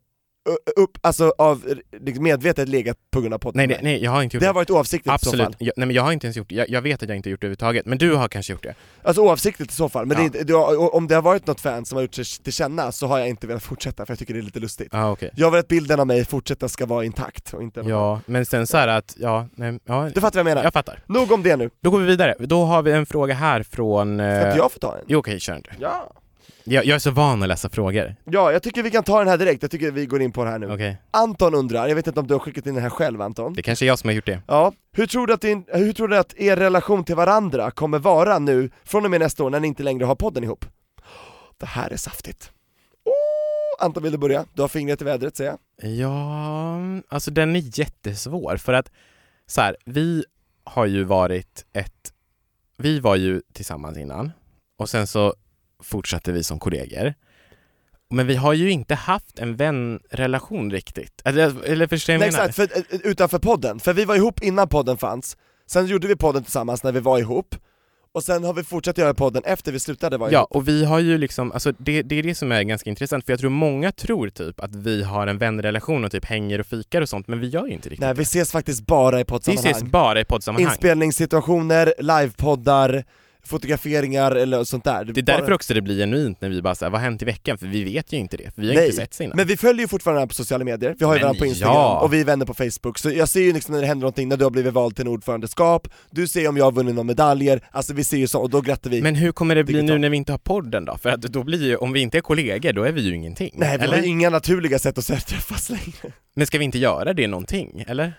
B: upp, alltså av liksom medvetet legat på grund av podden.
C: nej, nej, nej, jag har inte gjort
B: Det
C: det.
B: har varit oavsiktligt i så
C: Absolut.
B: fall.
C: Jag, nej men jag har inte ens gjort det. Jag, jag vet att jag inte gjort det överhuvudtaget. Men du har kanske gjort det?
B: Alltså oavsiktligt i så fall, men
C: Ja.
B: det, det, om det har varit något fan som har gjort sig till känna så har jag inte velat fortsätta för jag tycker det är lite lustigt.
C: Ja, okej.
B: Jag vill att bilden av mig fortsätta ska vara intakt och inte...
C: Ja, men sen så här att, ja, nej, ja,
B: Du fattar vad jag menar?
C: jag fattar.
B: Nog om det nu.
C: Då går vi vidare. Då har vi en fråga här från...
B: Ska
C: Eh,
B: inte jag få ta en?
C: Jo, okej, kör inte.
B: Ja.
C: Jag, jag är så van att läsa frågor.
B: Ja, jag tycker vi kan ta den här direkt, jag tycker vi går in på det här nu.
C: Okej.
B: Anton undrar, jag vet inte om du har skickat in den här själv Anton?
C: Det kanske är jag som har gjort det.
B: Ja, hur tror, du att din, hur tror du att er relation till varandra kommer vara nu, från och med nästa år när ni inte längre har podden ihop? Det här är saftigt. Oh, Anton vill du börja? Du har fingret i vädret säger jag.
C: Ja, alltså den är jättesvår för att så här, vi har ju varit ett... Vi var ju tillsammans innan och sen så fortsatte vi som kollegor. Men vi har ju inte haft en vänrelation riktigt. Eller, eller förstår jag vad jag menar?
B: exakt, för, eh, utanför podden, för vi var ihop innan podden fanns, sen gjorde vi podden tillsammans när vi var ihop, och sen har vi fortsatt göra podden efter vi slutade vara
C: Ja,
B: ihop.
C: och vi har ju liksom, alltså det, det är det som är ganska intressant, för jag tror många tror typ att vi har en vänrelation och typ hänger och fikar och sånt, men vi gör ju inte riktigt
B: Nej, vi
C: det.
B: ses faktiskt bara i
C: Vi
B: poddsammanhang.
C: ses bara i poddsammanhang.
B: Inspelningssituationer, livepoddar, fotograferingar eller sånt där.
C: Det är
B: Bara-
C: därför också det blir genuint när vi bara säger vad har hänt i veckan? För vi vet ju inte det, för vi har
B: Nej,
C: inte sett innan.
B: Men vi följer ju fortfarande varandra på sociala medier, vi har ju varandra på Instagram,
C: ja.
B: och vi är vänner på Facebook, så jag ser ju liksom när det händer någonting, när du har blivit vald till en ordförandeskap, du ser om jag har vunnit några medaljer, alltså vi ser ju så, och då grattar vi.
C: Men hur kommer det bli nu
B: Digitalt.
C: när vi inte har podden då? För att då blir ju, om vi inte är kollegor, då är vi ju ingenting.
B: Nej, vi
C: eller?
B: har inga naturliga sätt att träffas längre.
C: Men ska vi inte göra det någonting, eller?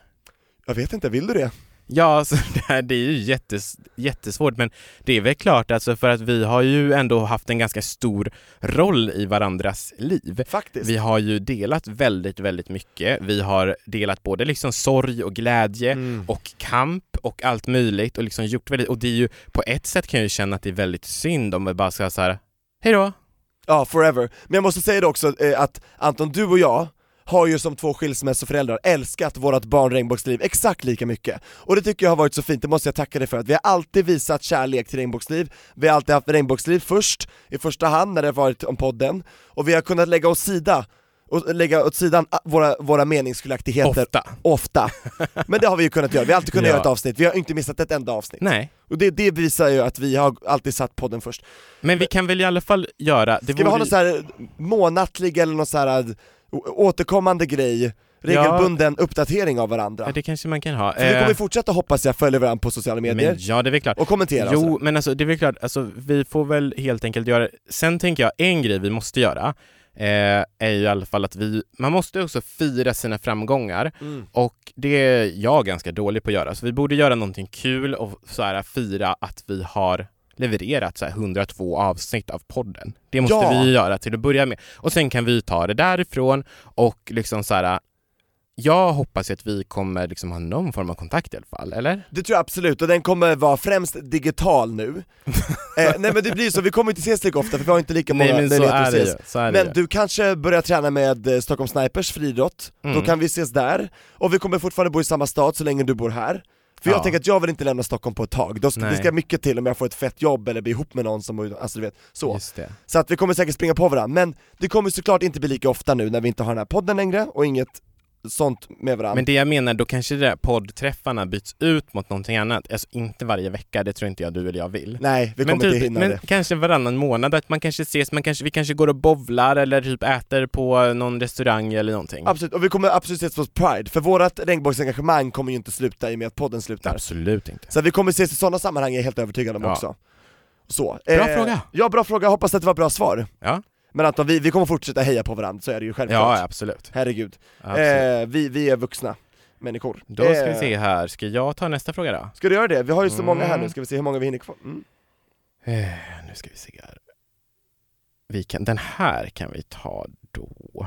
B: Jag vet inte, vill du det?
C: Ja, alltså, det, här, det är ju jättes, jättesvårt, men det är väl klart alltså för att vi har ju ändå haft en ganska stor roll i varandras liv.
B: Faktiskt.
C: Vi har ju delat väldigt, väldigt mycket. Vi har delat både liksom sorg och glädje
B: Mm.
C: och kamp och allt möjligt och liksom gjort väldigt, och det är ju på ett sätt kan jag ju känna att det är väldigt synd om vi bara ska så här, hej då.
B: Ja, forever. Men jag måste säga det också, eh, att Anton, du och jag har ju som två skilsmässoföräldrar älskat vårt barn Regnbågsliv exakt lika mycket. Och det tycker jag har varit så fint, det måste jag tacka dig för, att vi har alltid visat kärlek till Regnbågsliv, vi har alltid haft Regnbågsliv först, i första hand när det har varit om podden, och vi har kunnat lägga åt sida och lägga åt sidan våra, våra meningsskiljaktigheter
C: Ofta.
B: ofta. Men det har vi ju kunnat göra, vi har alltid kunnat
C: Ja.
B: göra ett avsnitt, vi har inte missat ett enda avsnitt.
C: Nej.
B: Och det, det visar ju att vi har alltid satt podden först.
C: Men vi kan väl i alla fall göra... Det
B: Ska vi ha någon så här månatlig eller någon så här återkommande grej, regelbunden uppdatering av varandra?
C: Ja, det kanske man kan ha.
B: För vi kommer
C: Eh,
B: fortsäta hoppas jag följa varandra på sociala medier,
C: men ja, det är väl klart.
B: och kommentera och
C: Jo,
B: sådär.
C: men alltså det är väl klart, alltså, vi får väl helt enkelt göra Sen tänker jag, en grej vi måste göra eh, är ju i alla fall att vi, man måste också fira sina framgångar
B: Mm.
C: och det är jag ganska dålig på att göra, så vi borde göra någonting kul och så här, fira att vi har levererat så här 102 avsnitt av podden. Det måste
B: Ja.
C: vi göra till att börja med. Och sen kan vi ta det därifrån och liksom så här. Jag hoppas att vi kommer liksom ha någon form av kontakt i alla fall, eller?
B: Det tror jag absolut, och den kommer vara främst digital nu. eh, nej men det blir så, vi kommer inte ses lika ofta för vi har inte lika många
C: Nej men så
B: möjligheter
C: är
B: att
C: det ju.
B: Men
C: ju.
B: du kanske börjar träna med eh, Stockholm Snipers friidrott, då
C: Mm.
B: kan vi ses där, och vi kommer fortfarande bo i samma stad så länge du bor här. För jag
C: Ja.
B: tänker att jag vill inte lämna Stockholm på ett tag, då ska, det ska mycket till om jag får ett fett jobb eller blir ihop med någon som, alltså du vet, så. Så att vi kommer säkert springa på varandra, men det kommer såklart inte bli lika ofta nu när vi inte har den här podden längre och inget sånt med varandra.
C: Men det jag menar, då kanske det där poddträffarna byts ut mot någonting annat. Alltså inte varje vecka, det tror inte jag du eller jag vill.
B: Nej, vi
C: men
B: kommer
C: typ,
B: inte hinna
C: men
B: det.
C: kanske varannan månad, att man kanske ses, man kanske, vi kanske går och bovlar eller typ äter på någon restaurang eller någonting.
B: Absolut, och vi kommer absolut ses på Pride, för vårt regnbågsengagemang kommer ju inte sluta i och med att podden slutar.
C: Absolut inte.
B: Så vi kommer ses i sådana sammanhang, är jag helt övertygad om
C: Ja.
B: också. Så. eh,
C: Bra fråga.
B: Ja, bra fråga, hoppas att det var bra svar.
C: Ja,
B: Men Anton, vi, vi kommer fortsätta heja på varandra, så är det ju självklart.
C: ja absolut.
B: Herregud.
C: absolut.
B: Eh, vi, vi är vuxna människor.
C: Då ska vi
B: Eh,
C: se här, ska jag ta nästa fråga då?
B: Ska du göra det? Vi har ju så många här
C: Mm.
B: nu, ska vi se hur många vi hinner kvar? Mm.
C: Eh, nu ska vi se här. Vi kan, den här kan vi ta då.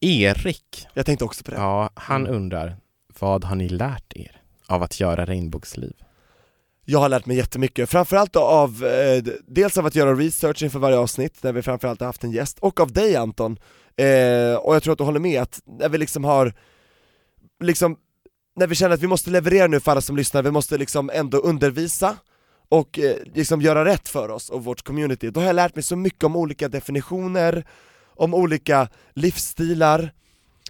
C: Erik,
B: Jag tänkte också på det.
C: ja, han
B: Mm.
C: undrar, vad har ni lärt er av att göra regnbågsliv?
B: Jag har lärt mig jättemycket, framförallt av, eh, dels av att göra research inför varje avsnitt, där vi framförallt har haft en gäst, och av dig Anton. Eh, och jag tror att du håller med, att när vi liksom har, liksom, när vi känner att vi måste leverera nu för alla som lyssnar, vi måste liksom ändå undervisa, och eh, liksom göra rätt för oss och vårt community, då har jag lärt mig så mycket om olika definitioner, om olika livsstilar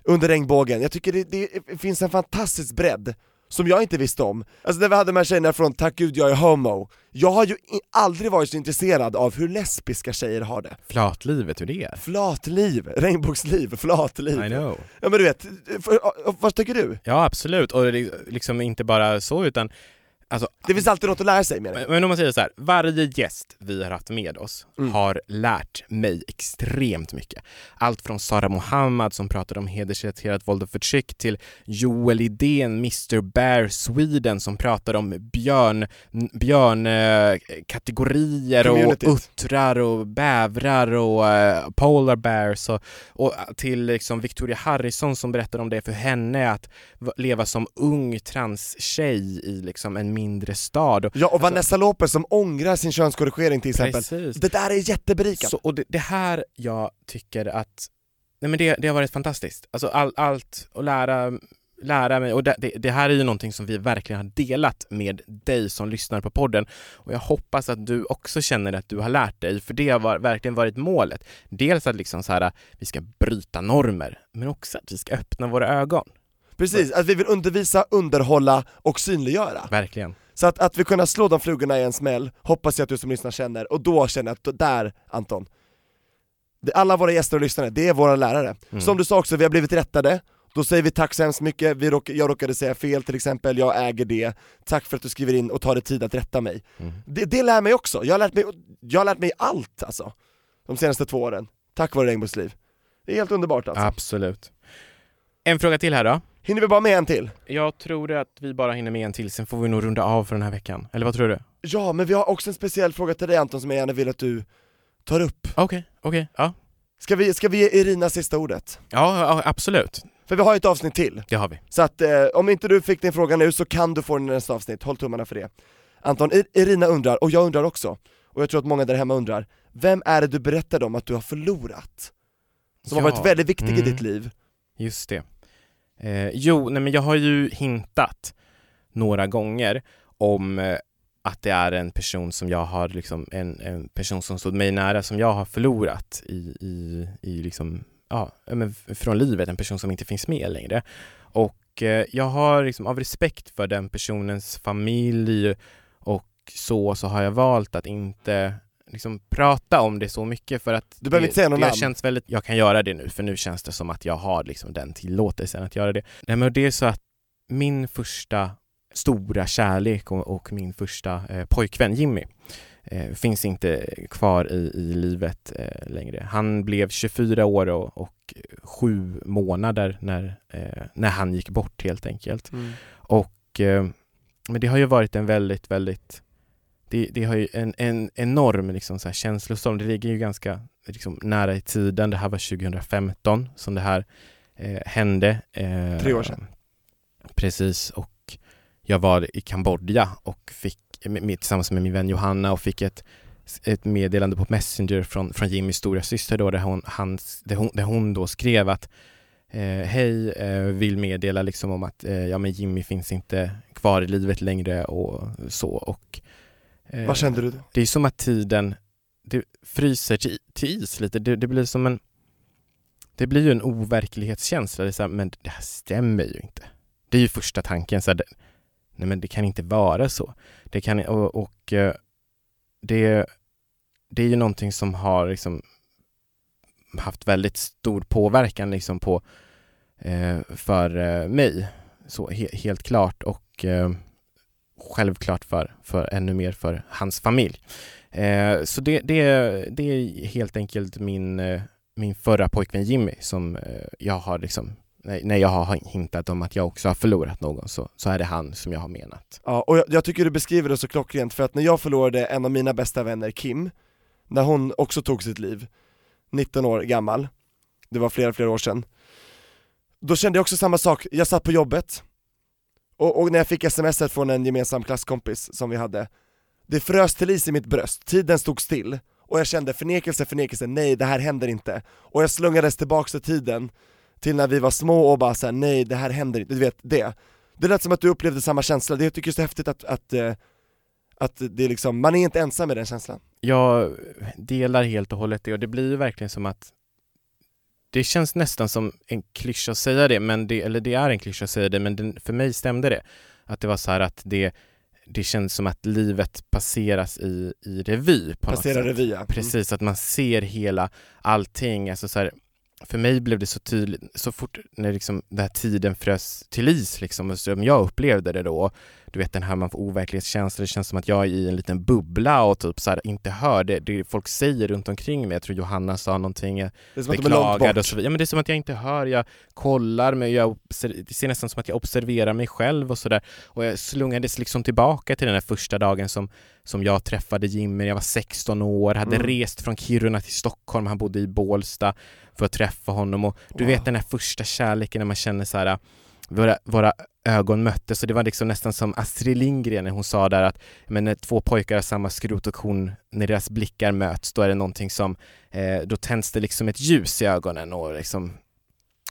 B: under regnbågen. Jag tycker det, det finns en fantastisk bredd som jag inte visste om. Alltså när vi hade de här tjejerna från Tack gud jag är homo, jag har ju aldrig varit så intresserad av hur lesbiska tjejer har det.
C: Flatlivet, hur det är.
B: Flatliv, regnbågsliv, flatliv.
C: I know.
B: Ja men du vet, för, vad tycker du?
C: Ja absolut, och liksom inte bara så utan Alltså,
B: det finns alltid något att lära sig med det.
C: Men om man säger så här, varje gäst vi har haft med oss mm. har lärt mig extremt mycket. Allt från Sara Mohammad som pratade om hedersrelaterat våld och förtryck till Joel Idén, Mr Bear Sweden som pratade om björn, björnkategorier äh, och uttrar och bävrar och äh, polar bears och, och till liksom Victoria Harrison som berättade om det för henne att leva som ung transtjej i liksom en mindre stad.
B: Ja, och alltså, Vanessa Lopez som ångrar sin könskorrigering till exempel.
C: Precis.
B: Det där är jätteberikande.
C: och det, det, här jag tycker att, nej men det, det har varit fantastiskt. Alltså all, allt, att lära lära mig och det, det, det, här är ju någonting som vi verkligen har delat med dig som lyssnar på podden och jag hoppas att du också känner att du har lärt dig för det har var, verkligen varit målet. Dels att liksom så här, vi ska bryta normer men också att vi ska öppna våra ögon.
B: Precis, att vi vill undervisa, underhålla och synliggöra.
C: Verkligen.
B: Så att, att vi kunna slå de flugorna i en smäll, hoppas jag att du som lyssnar känner, och då känner jag att där Anton, alla våra gäster och lyssnare, det är våra lärare. Mm. Som du sa också, vi har blivit rättade, då säger vi tack så hemskt mycket, vi råk, jag råkade säga fel till exempel, jag äger det, tack för att du skriver in och tar dig tid att rätta mig. Mm. Det, det lär mig också, jag har lärt mig, jag har lärt mig allt alltså, de senaste två åren, tack vare Regnbågsliv. Det är helt underbart alltså.
C: Absolut. En fråga till här då.
B: Hinner vi bara med en till?
C: Jag tror att vi bara hinner med en till, sen får vi nog runda av för den här veckan. Eller vad tror du?
B: Ja, men vi har också en speciell fråga till dig Anton som jag gärna vill att du tar upp.
C: Okej, okay, okej, okay, ja.
B: Ska vi, ska vi ge Irina sista ordet?
C: Ja, ja, absolut.
B: För vi har ett avsnitt till.
C: Det har vi.
B: Så att eh, om inte du fick din fråga nu så kan du få den i nästa avsnitt, håll tummarna för det. Anton, Irina undrar, och jag undrar också, och jag tror att många där hemma undrar, vem är det du berättade om att du har förlorat? Som ja. har varit väldigt viktig mm. i ditt liv?
C: Just det. Eh, jo, nej men jag har ju hintat några gånger om eh, att det är en person som jag har liksom, en, en person som stod mig nära som jag har förlorat i, i, i liksom, ja, men från livet, en person som inte finns med längre. Och eh, jag har liksom, av respekt för den personens familj och så, så har jag valt att inte liksom prata om det så mycket för att
B: Du behöver
C: inte
B: säga någon namn.
C: Känns väldigt, jag kan göra det nu för nu känns det som att jag har liksom den tillåtelsen att göra det. Nej men det är så att min första stora kärlek och, och min första eh, pojkvän Jimmy eh, finns inte kvar i, i livet eh, längre. Han blev 24 år och, och sju månader när, eh, när han gick bort helt enkelt. Mm. Och eh, men det har ju varit en väldigt, väldigt det, det har ju en, en enorm liksom så här känslostorm. Det ligger ju ganska liksom, nära i tiden. Det här var 2015 som det här eh, hände.
B: Eh, Tre år sedan.
C: Precis, och jag var i Kambodja och fick, med, tillsammans med min vän Johanna och fick ett, ett meddelande på Messenger från, från Jimmys stora syster då, där hon, hans, där hon, där hon då skrev att eh, Hej, eh, vill meddela liksom om att eh, ja, men Jimmy finns inte kvar i livet längre och så och
B: Eh, Vad kände du?
C: Det är som att tiden det fryser till, till is lite. Det, det, blir som en det blir ju en overklighetskänsla. Det är så här, men det här stämmer ju inte. Det är ju första tanken. Så här, nej men det kan inte vara så. Det kan, och, och eh, det, det är ju någonting som har liksom haft väldigt stor påverkan liksom på eh, för eh, mig. Så he, helt klart och eh, självklart för, för ännu mer för hans familj. Eh, så det, det, det är helt enkelt min, eh, min förra pojkvän Jimmy som eh, jag har liksom när jag har hintat om att jag också har förlorat någon så, så är det han som jag har menat.
B: Ja, och jag, jag tycker du beskriver det så klockrent för att när jag förlorade en av mina bästa vänner, Kim, när hon också tog sitt liv, 19 år gammal, det var flera, flera år sedan, då kände jag också samma sak, jag satt på jobbet och, och när jag fick smset från en gemensam klasskompis som vi hade, det frös till is i mitt bröst, tiden stod still, och jag kände förnekelse, förnekelse, nej det här händer inte. Och jag slungades tillbaks till tiden, till när vi var små och bara såhär, nej det här händer inte, du vet det. Det lät som att du upplevde samma känsla, det jag tycker är så häftigt att, att, eh, att det är liksom, man är inte ensam med den känslan.
C: Jag delar helt och hållet det och det blir ju verkligen som att det känns nästan som en klyscha att säga det, men det, eller det är en klyscha att säga det, men den, för mig stämde det. Att det var så här att det, det känns som att livet passeras i, i revy på
B: Passera
C: något sätt.
B: revy ja. Mm.
C: Precis, att man ser hela allting. Alltså så här, för mig blev det så tydligt, så fort när liksom den här tiden frös till is liksom, som jag upplevde det då, du vet den här man får overklighetskänsla, det känns som att jag är i en liten bubbla och typ så här, inte hör det, det folk säger runt omkring mig. Jag tror Johanna sa någonting, jag
B: Det är som att de
C: och så vidare. Ja men det är som att jag inte hör, jag kollar mig, jag det ser nästan som att jag observerar mig själv och sådär. Och jag slungades liksom tillbaka till den här första dagen som, som jag träffade Jimmy, jag var 16 år, hade
B: Mm.
C: rest från Kiruna till Stockholm, han bodde i Bålsta för att träffa honom och du
B: Wow.
C: vet den här första kärleken när man känner så här våra, våra ögon möttes och det var liksom nästan som Astrid Lindgren när hon sa där att men när två pojkar har samma skrot och korn, när deras blickar möts, då är det någonting som, eh, då tänds det liksom ett ljus i ögonen och liksom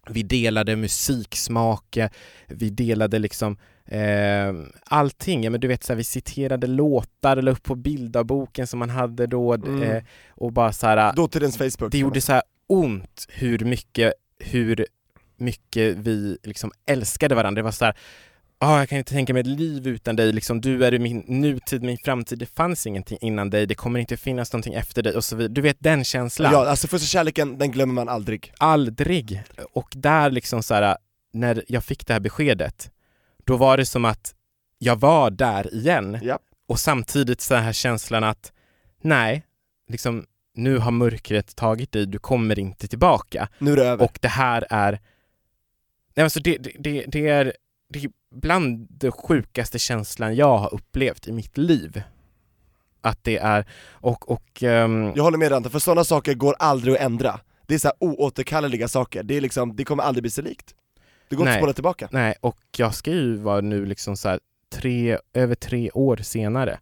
C: vi delade musiksmak, eh, vi delade liksom eh, allting, ja men du vet så här, vi citerade låtar, la upp på bildarboken som man hade då
B: Mm.
C: eh, och bara så här,
B: Dåtidens Facebook.
C: det gjorde så här ont hur mycket, hur mycket vi liksom älskade varandra. Det var så här, ah, jag kan inte tänka mig ett liv utan dig, liksom, du är min nutid, min framtid, det fanns ingenting innan dig, det kommer inte finnas någonting efter dig och så vidare. Du vet den känslan.
B: Ja, alltså första kärleken, den glömmer man aldrig.
C: Aldrig. Och där liksom så här, när jag fick det här beskedet, då var det som att jag var där igen.
B: Ja.
C: Och samtidigt så här känslan att nej, liksom nu har mörkret tagit dig, du kommer inte tillbaka.
B: Nu är det över.
C: Och det här är, nej alltså det, det, det, är, det är bland det sjukaste känslan jag har upplevt i mitt liv. Att det är, och, och ehm,
B: Jag håller med Ranta, för sådana saker går aldrig att ändra. Det är så här oåterkalleliga saker, det är liksom, det kommer aldrig bli sig likt. Det går inte att spola tillbaka.
C: Nej, och jag ska ju vara nu liksom så här tre, över tre år senare.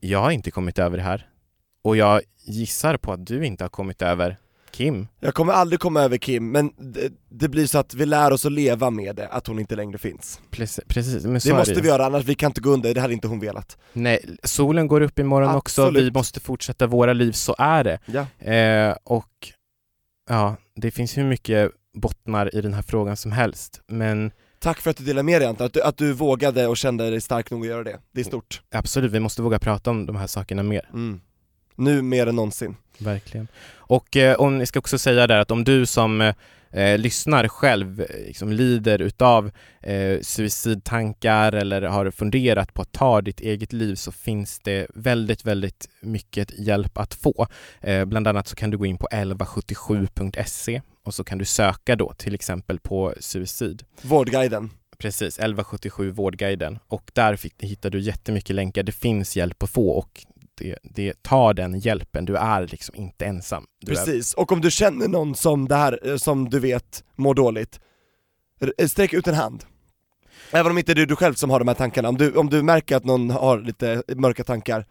C: Jag har inte kommit över det här. Och jag gissar på att du inte har kommit över Kim.
B: Jag kommer aldrig komma över Kim, men det, det blir så att vi lär oss att leva med det, att hon inte längre finns.
C: Precis, precis men så
B: Det måste
C: ju.
B: vi göra, annars vi kan inte gå under, det hade inte hon velat.
C: Nej, solen går upp imorgon också,
B: Absolut.
C: vi måste fortsätta våra liv, så är det.
B: Ja.
C: Eh, och ja, det finns hur mycket bottnar i den här frågan som helst, men
B: Tack för att du delade med dig Anton, att du, att du vågade och kände dig stark nog att göra det. Det är stort.
C: absolut, vi måste våga prata om de här sakerna mer.
B: Mm. Nu mer än någonsin.
C: Verkligen. Och eh, om, jag ska också säga där att om du som eh, eh, lyssnar själv eh, liksom lider utav eh, suicidtankar eller har funderat på att ta ditt eget liv så finns det väldigt, väldigt mycket hjälp att få. Eh, bland annat så kan du gå in på 1177.se och så kan du söka då till exempel på suicid.
B: Vårdguiden.
C: Precis, 1177 Vårdguiden och där hittar du jättemycket länkar. Det finns hjälp att få och det, det, ta den hjälpen. Du är liksom inte ensam. Du är,
B: Precis, och om du känner någon som det här, eh, som du vet mår dåligt, eh, sträck ut en hand. Även om inte det är du själv som har de här tankarna, om du, om du märker att någon har lite mörka tankar,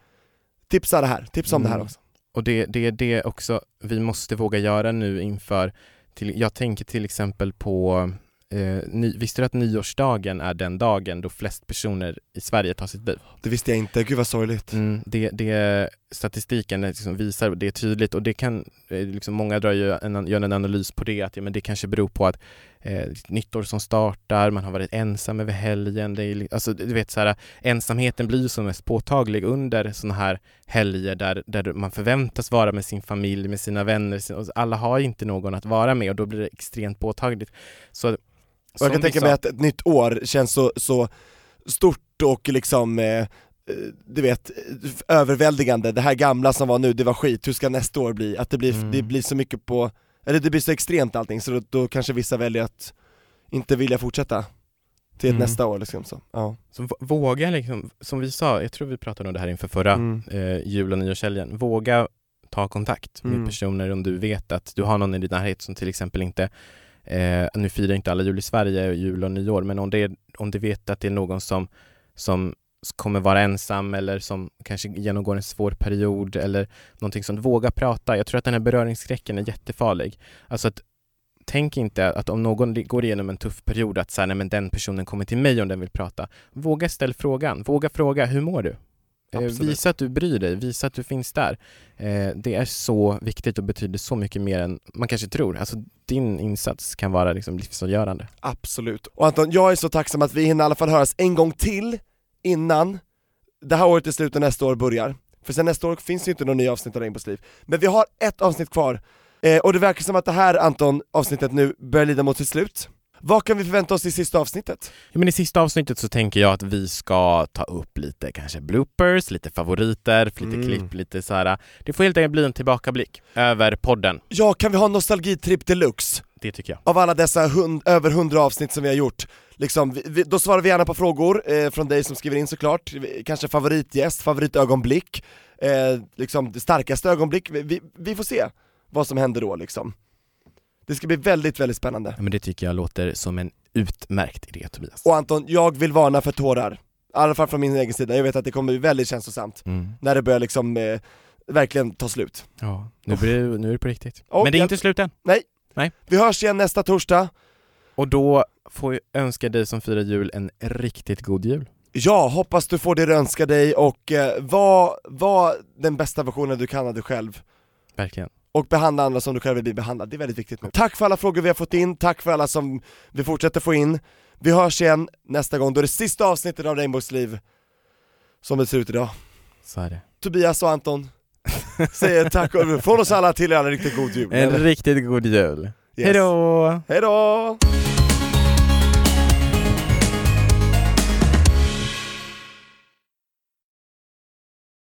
B: tipsa det här, tipsa om det här
C: Mm.
B: också.
C: och det, det är det också vi måste våga göra nu inför, till, jag tänker till exempel på Eh, ny, visste du att nyårsdagen är den dagen då flest personer i Sverige tar sitt liv?
B: Det visste jag inte, gud vad sorgligt.
C: Mm, det, det statistiken liksom visar, det är tydligt och det kan, eh, liksom många drar ju en, gör en analys på det, att ja, men det kanske beror på att eh, nyttår som startar, man har varit ensam över helgen, det är, alltså du vet så här, ensamheten blir ju som mest påtaglig under sådana här helger där, där man förväntas vara med sin familj, med sina vänner, alla har inte någon att vara med och då blir det extremt påtagligt. Så,
B: Och jag kan tänka mig att ett nytt år känns så, så stort och liksom, eh, eh, du vet, överväldigande. Det här gamla som var nu, det var skit, hur ska nästa år bli? Att det blir,
C: Mm.
B: det blir så mycket på, eller det blir så extremt allting, så då, då kanske vissa väljer att inte vilja fortsätta till
C: Mm.
B: nästa år liksom så. Ja.
C: Så våga liksom, som vi sa, jag tror vi pratade om det här inför förra
B: Mm.
C: eh, jul och nyårshelgen, våga ta kontakt med
B: Mm.
C: personer om du vet att du har någon i din närhet som till exempel inte Eh, nu firar inte alla jul i Sverige, jul och nyår, men om, det är, om du vet att det är någon som, som kommer vara ensam eller som kanske genomgår en svår period eller någonting som, våga prata. Jag tror att den här beröringsskräcken är jättefarlig. Alltså att tänk inte att om någon går igenom en tuff period att så nej, men den personen kommer till mig om den vill prata. Våga ställa frågan, våga fråga, hur mår du? Eh, visa att du bryr dig, visa att du finns där. Eh, det är så viktigt och betyder så mycket mer än man kanske tror. Alltså din insats kan vara liksom livsavgörande.
B: Absolut. Och Anton, jag är så tacksam att vi hinner i alla fall höras en gång till innan det här året är slut och nästa år börjar. För sen nästa år finns det ju inte några nya avsnitt av Rainbows liv. Men vi har ett avsnitt kvar, eh, och det verkar som att det här Anton, avsnittet nu, börjar lida mot sitt slut. Vad kan vi förvänta oss i sista avsnittet?
C: Ja, men I sista avsnittet så tänker jag att vi ska ta upp lite kanske bloopers, lite favoriter, lite mm. klipp, lite så här. Det får helt enkelt bli en tillbakablick över podden.
B: Ja, kan vi ha en nostalgitripp deluxe?
C: Det tycker jag.
B: Av alla dessa hund, över hundra avsnitt som vi har gjort, liksom, vi, då svarar vi gärna på frågor eh, från dig som skriver in såklart, kanske favoritgäst, favoritögonblick, eh, liksom det starkaste ögonblick, vi, vi, vi får se vad som händer då liksom. Det ska bli väldigt, väldigt spännande.
C: Ja, men det tycker jag låter som en utmärkt idé Tobias.
B: Och Anton, jag vill varna för tårar. I alla fall från min egen sida, jag vet att det kommer bli väldigt känslosamt mm. när det börjar liksom eh, verkligen ta slut.
C: Ja, nu, blir det, nu är det på riktigt. Och men det är jag... inte slut än.
B: Nej.
C: Nej.
B: Vi hörs igen nästa torsdag.
C: Och då får jag önska dig som firar jul en riktigt god jul.
B: Ja, hoppas du får det du önskar dig och eh, var, var den bästa versionen du kan av dig själv.
C: Verkligen
B: och behandla andra som du själv vill bli behandlad, det är väldigt viktigt nu. Tack för alla frågor vi har fått in, tack för alla som vi fortsätter få in. Vi hörs igen nästa gång, då är det sista avsnittet av Rainbows liv som det ser ut idag.
C: Så är det.
B: Tobias och Anton säger tack och från oss alla till er en riktigt god jul.
C: En eller? riktigt god jul. Yes. Hejdå!
B: Hejdå!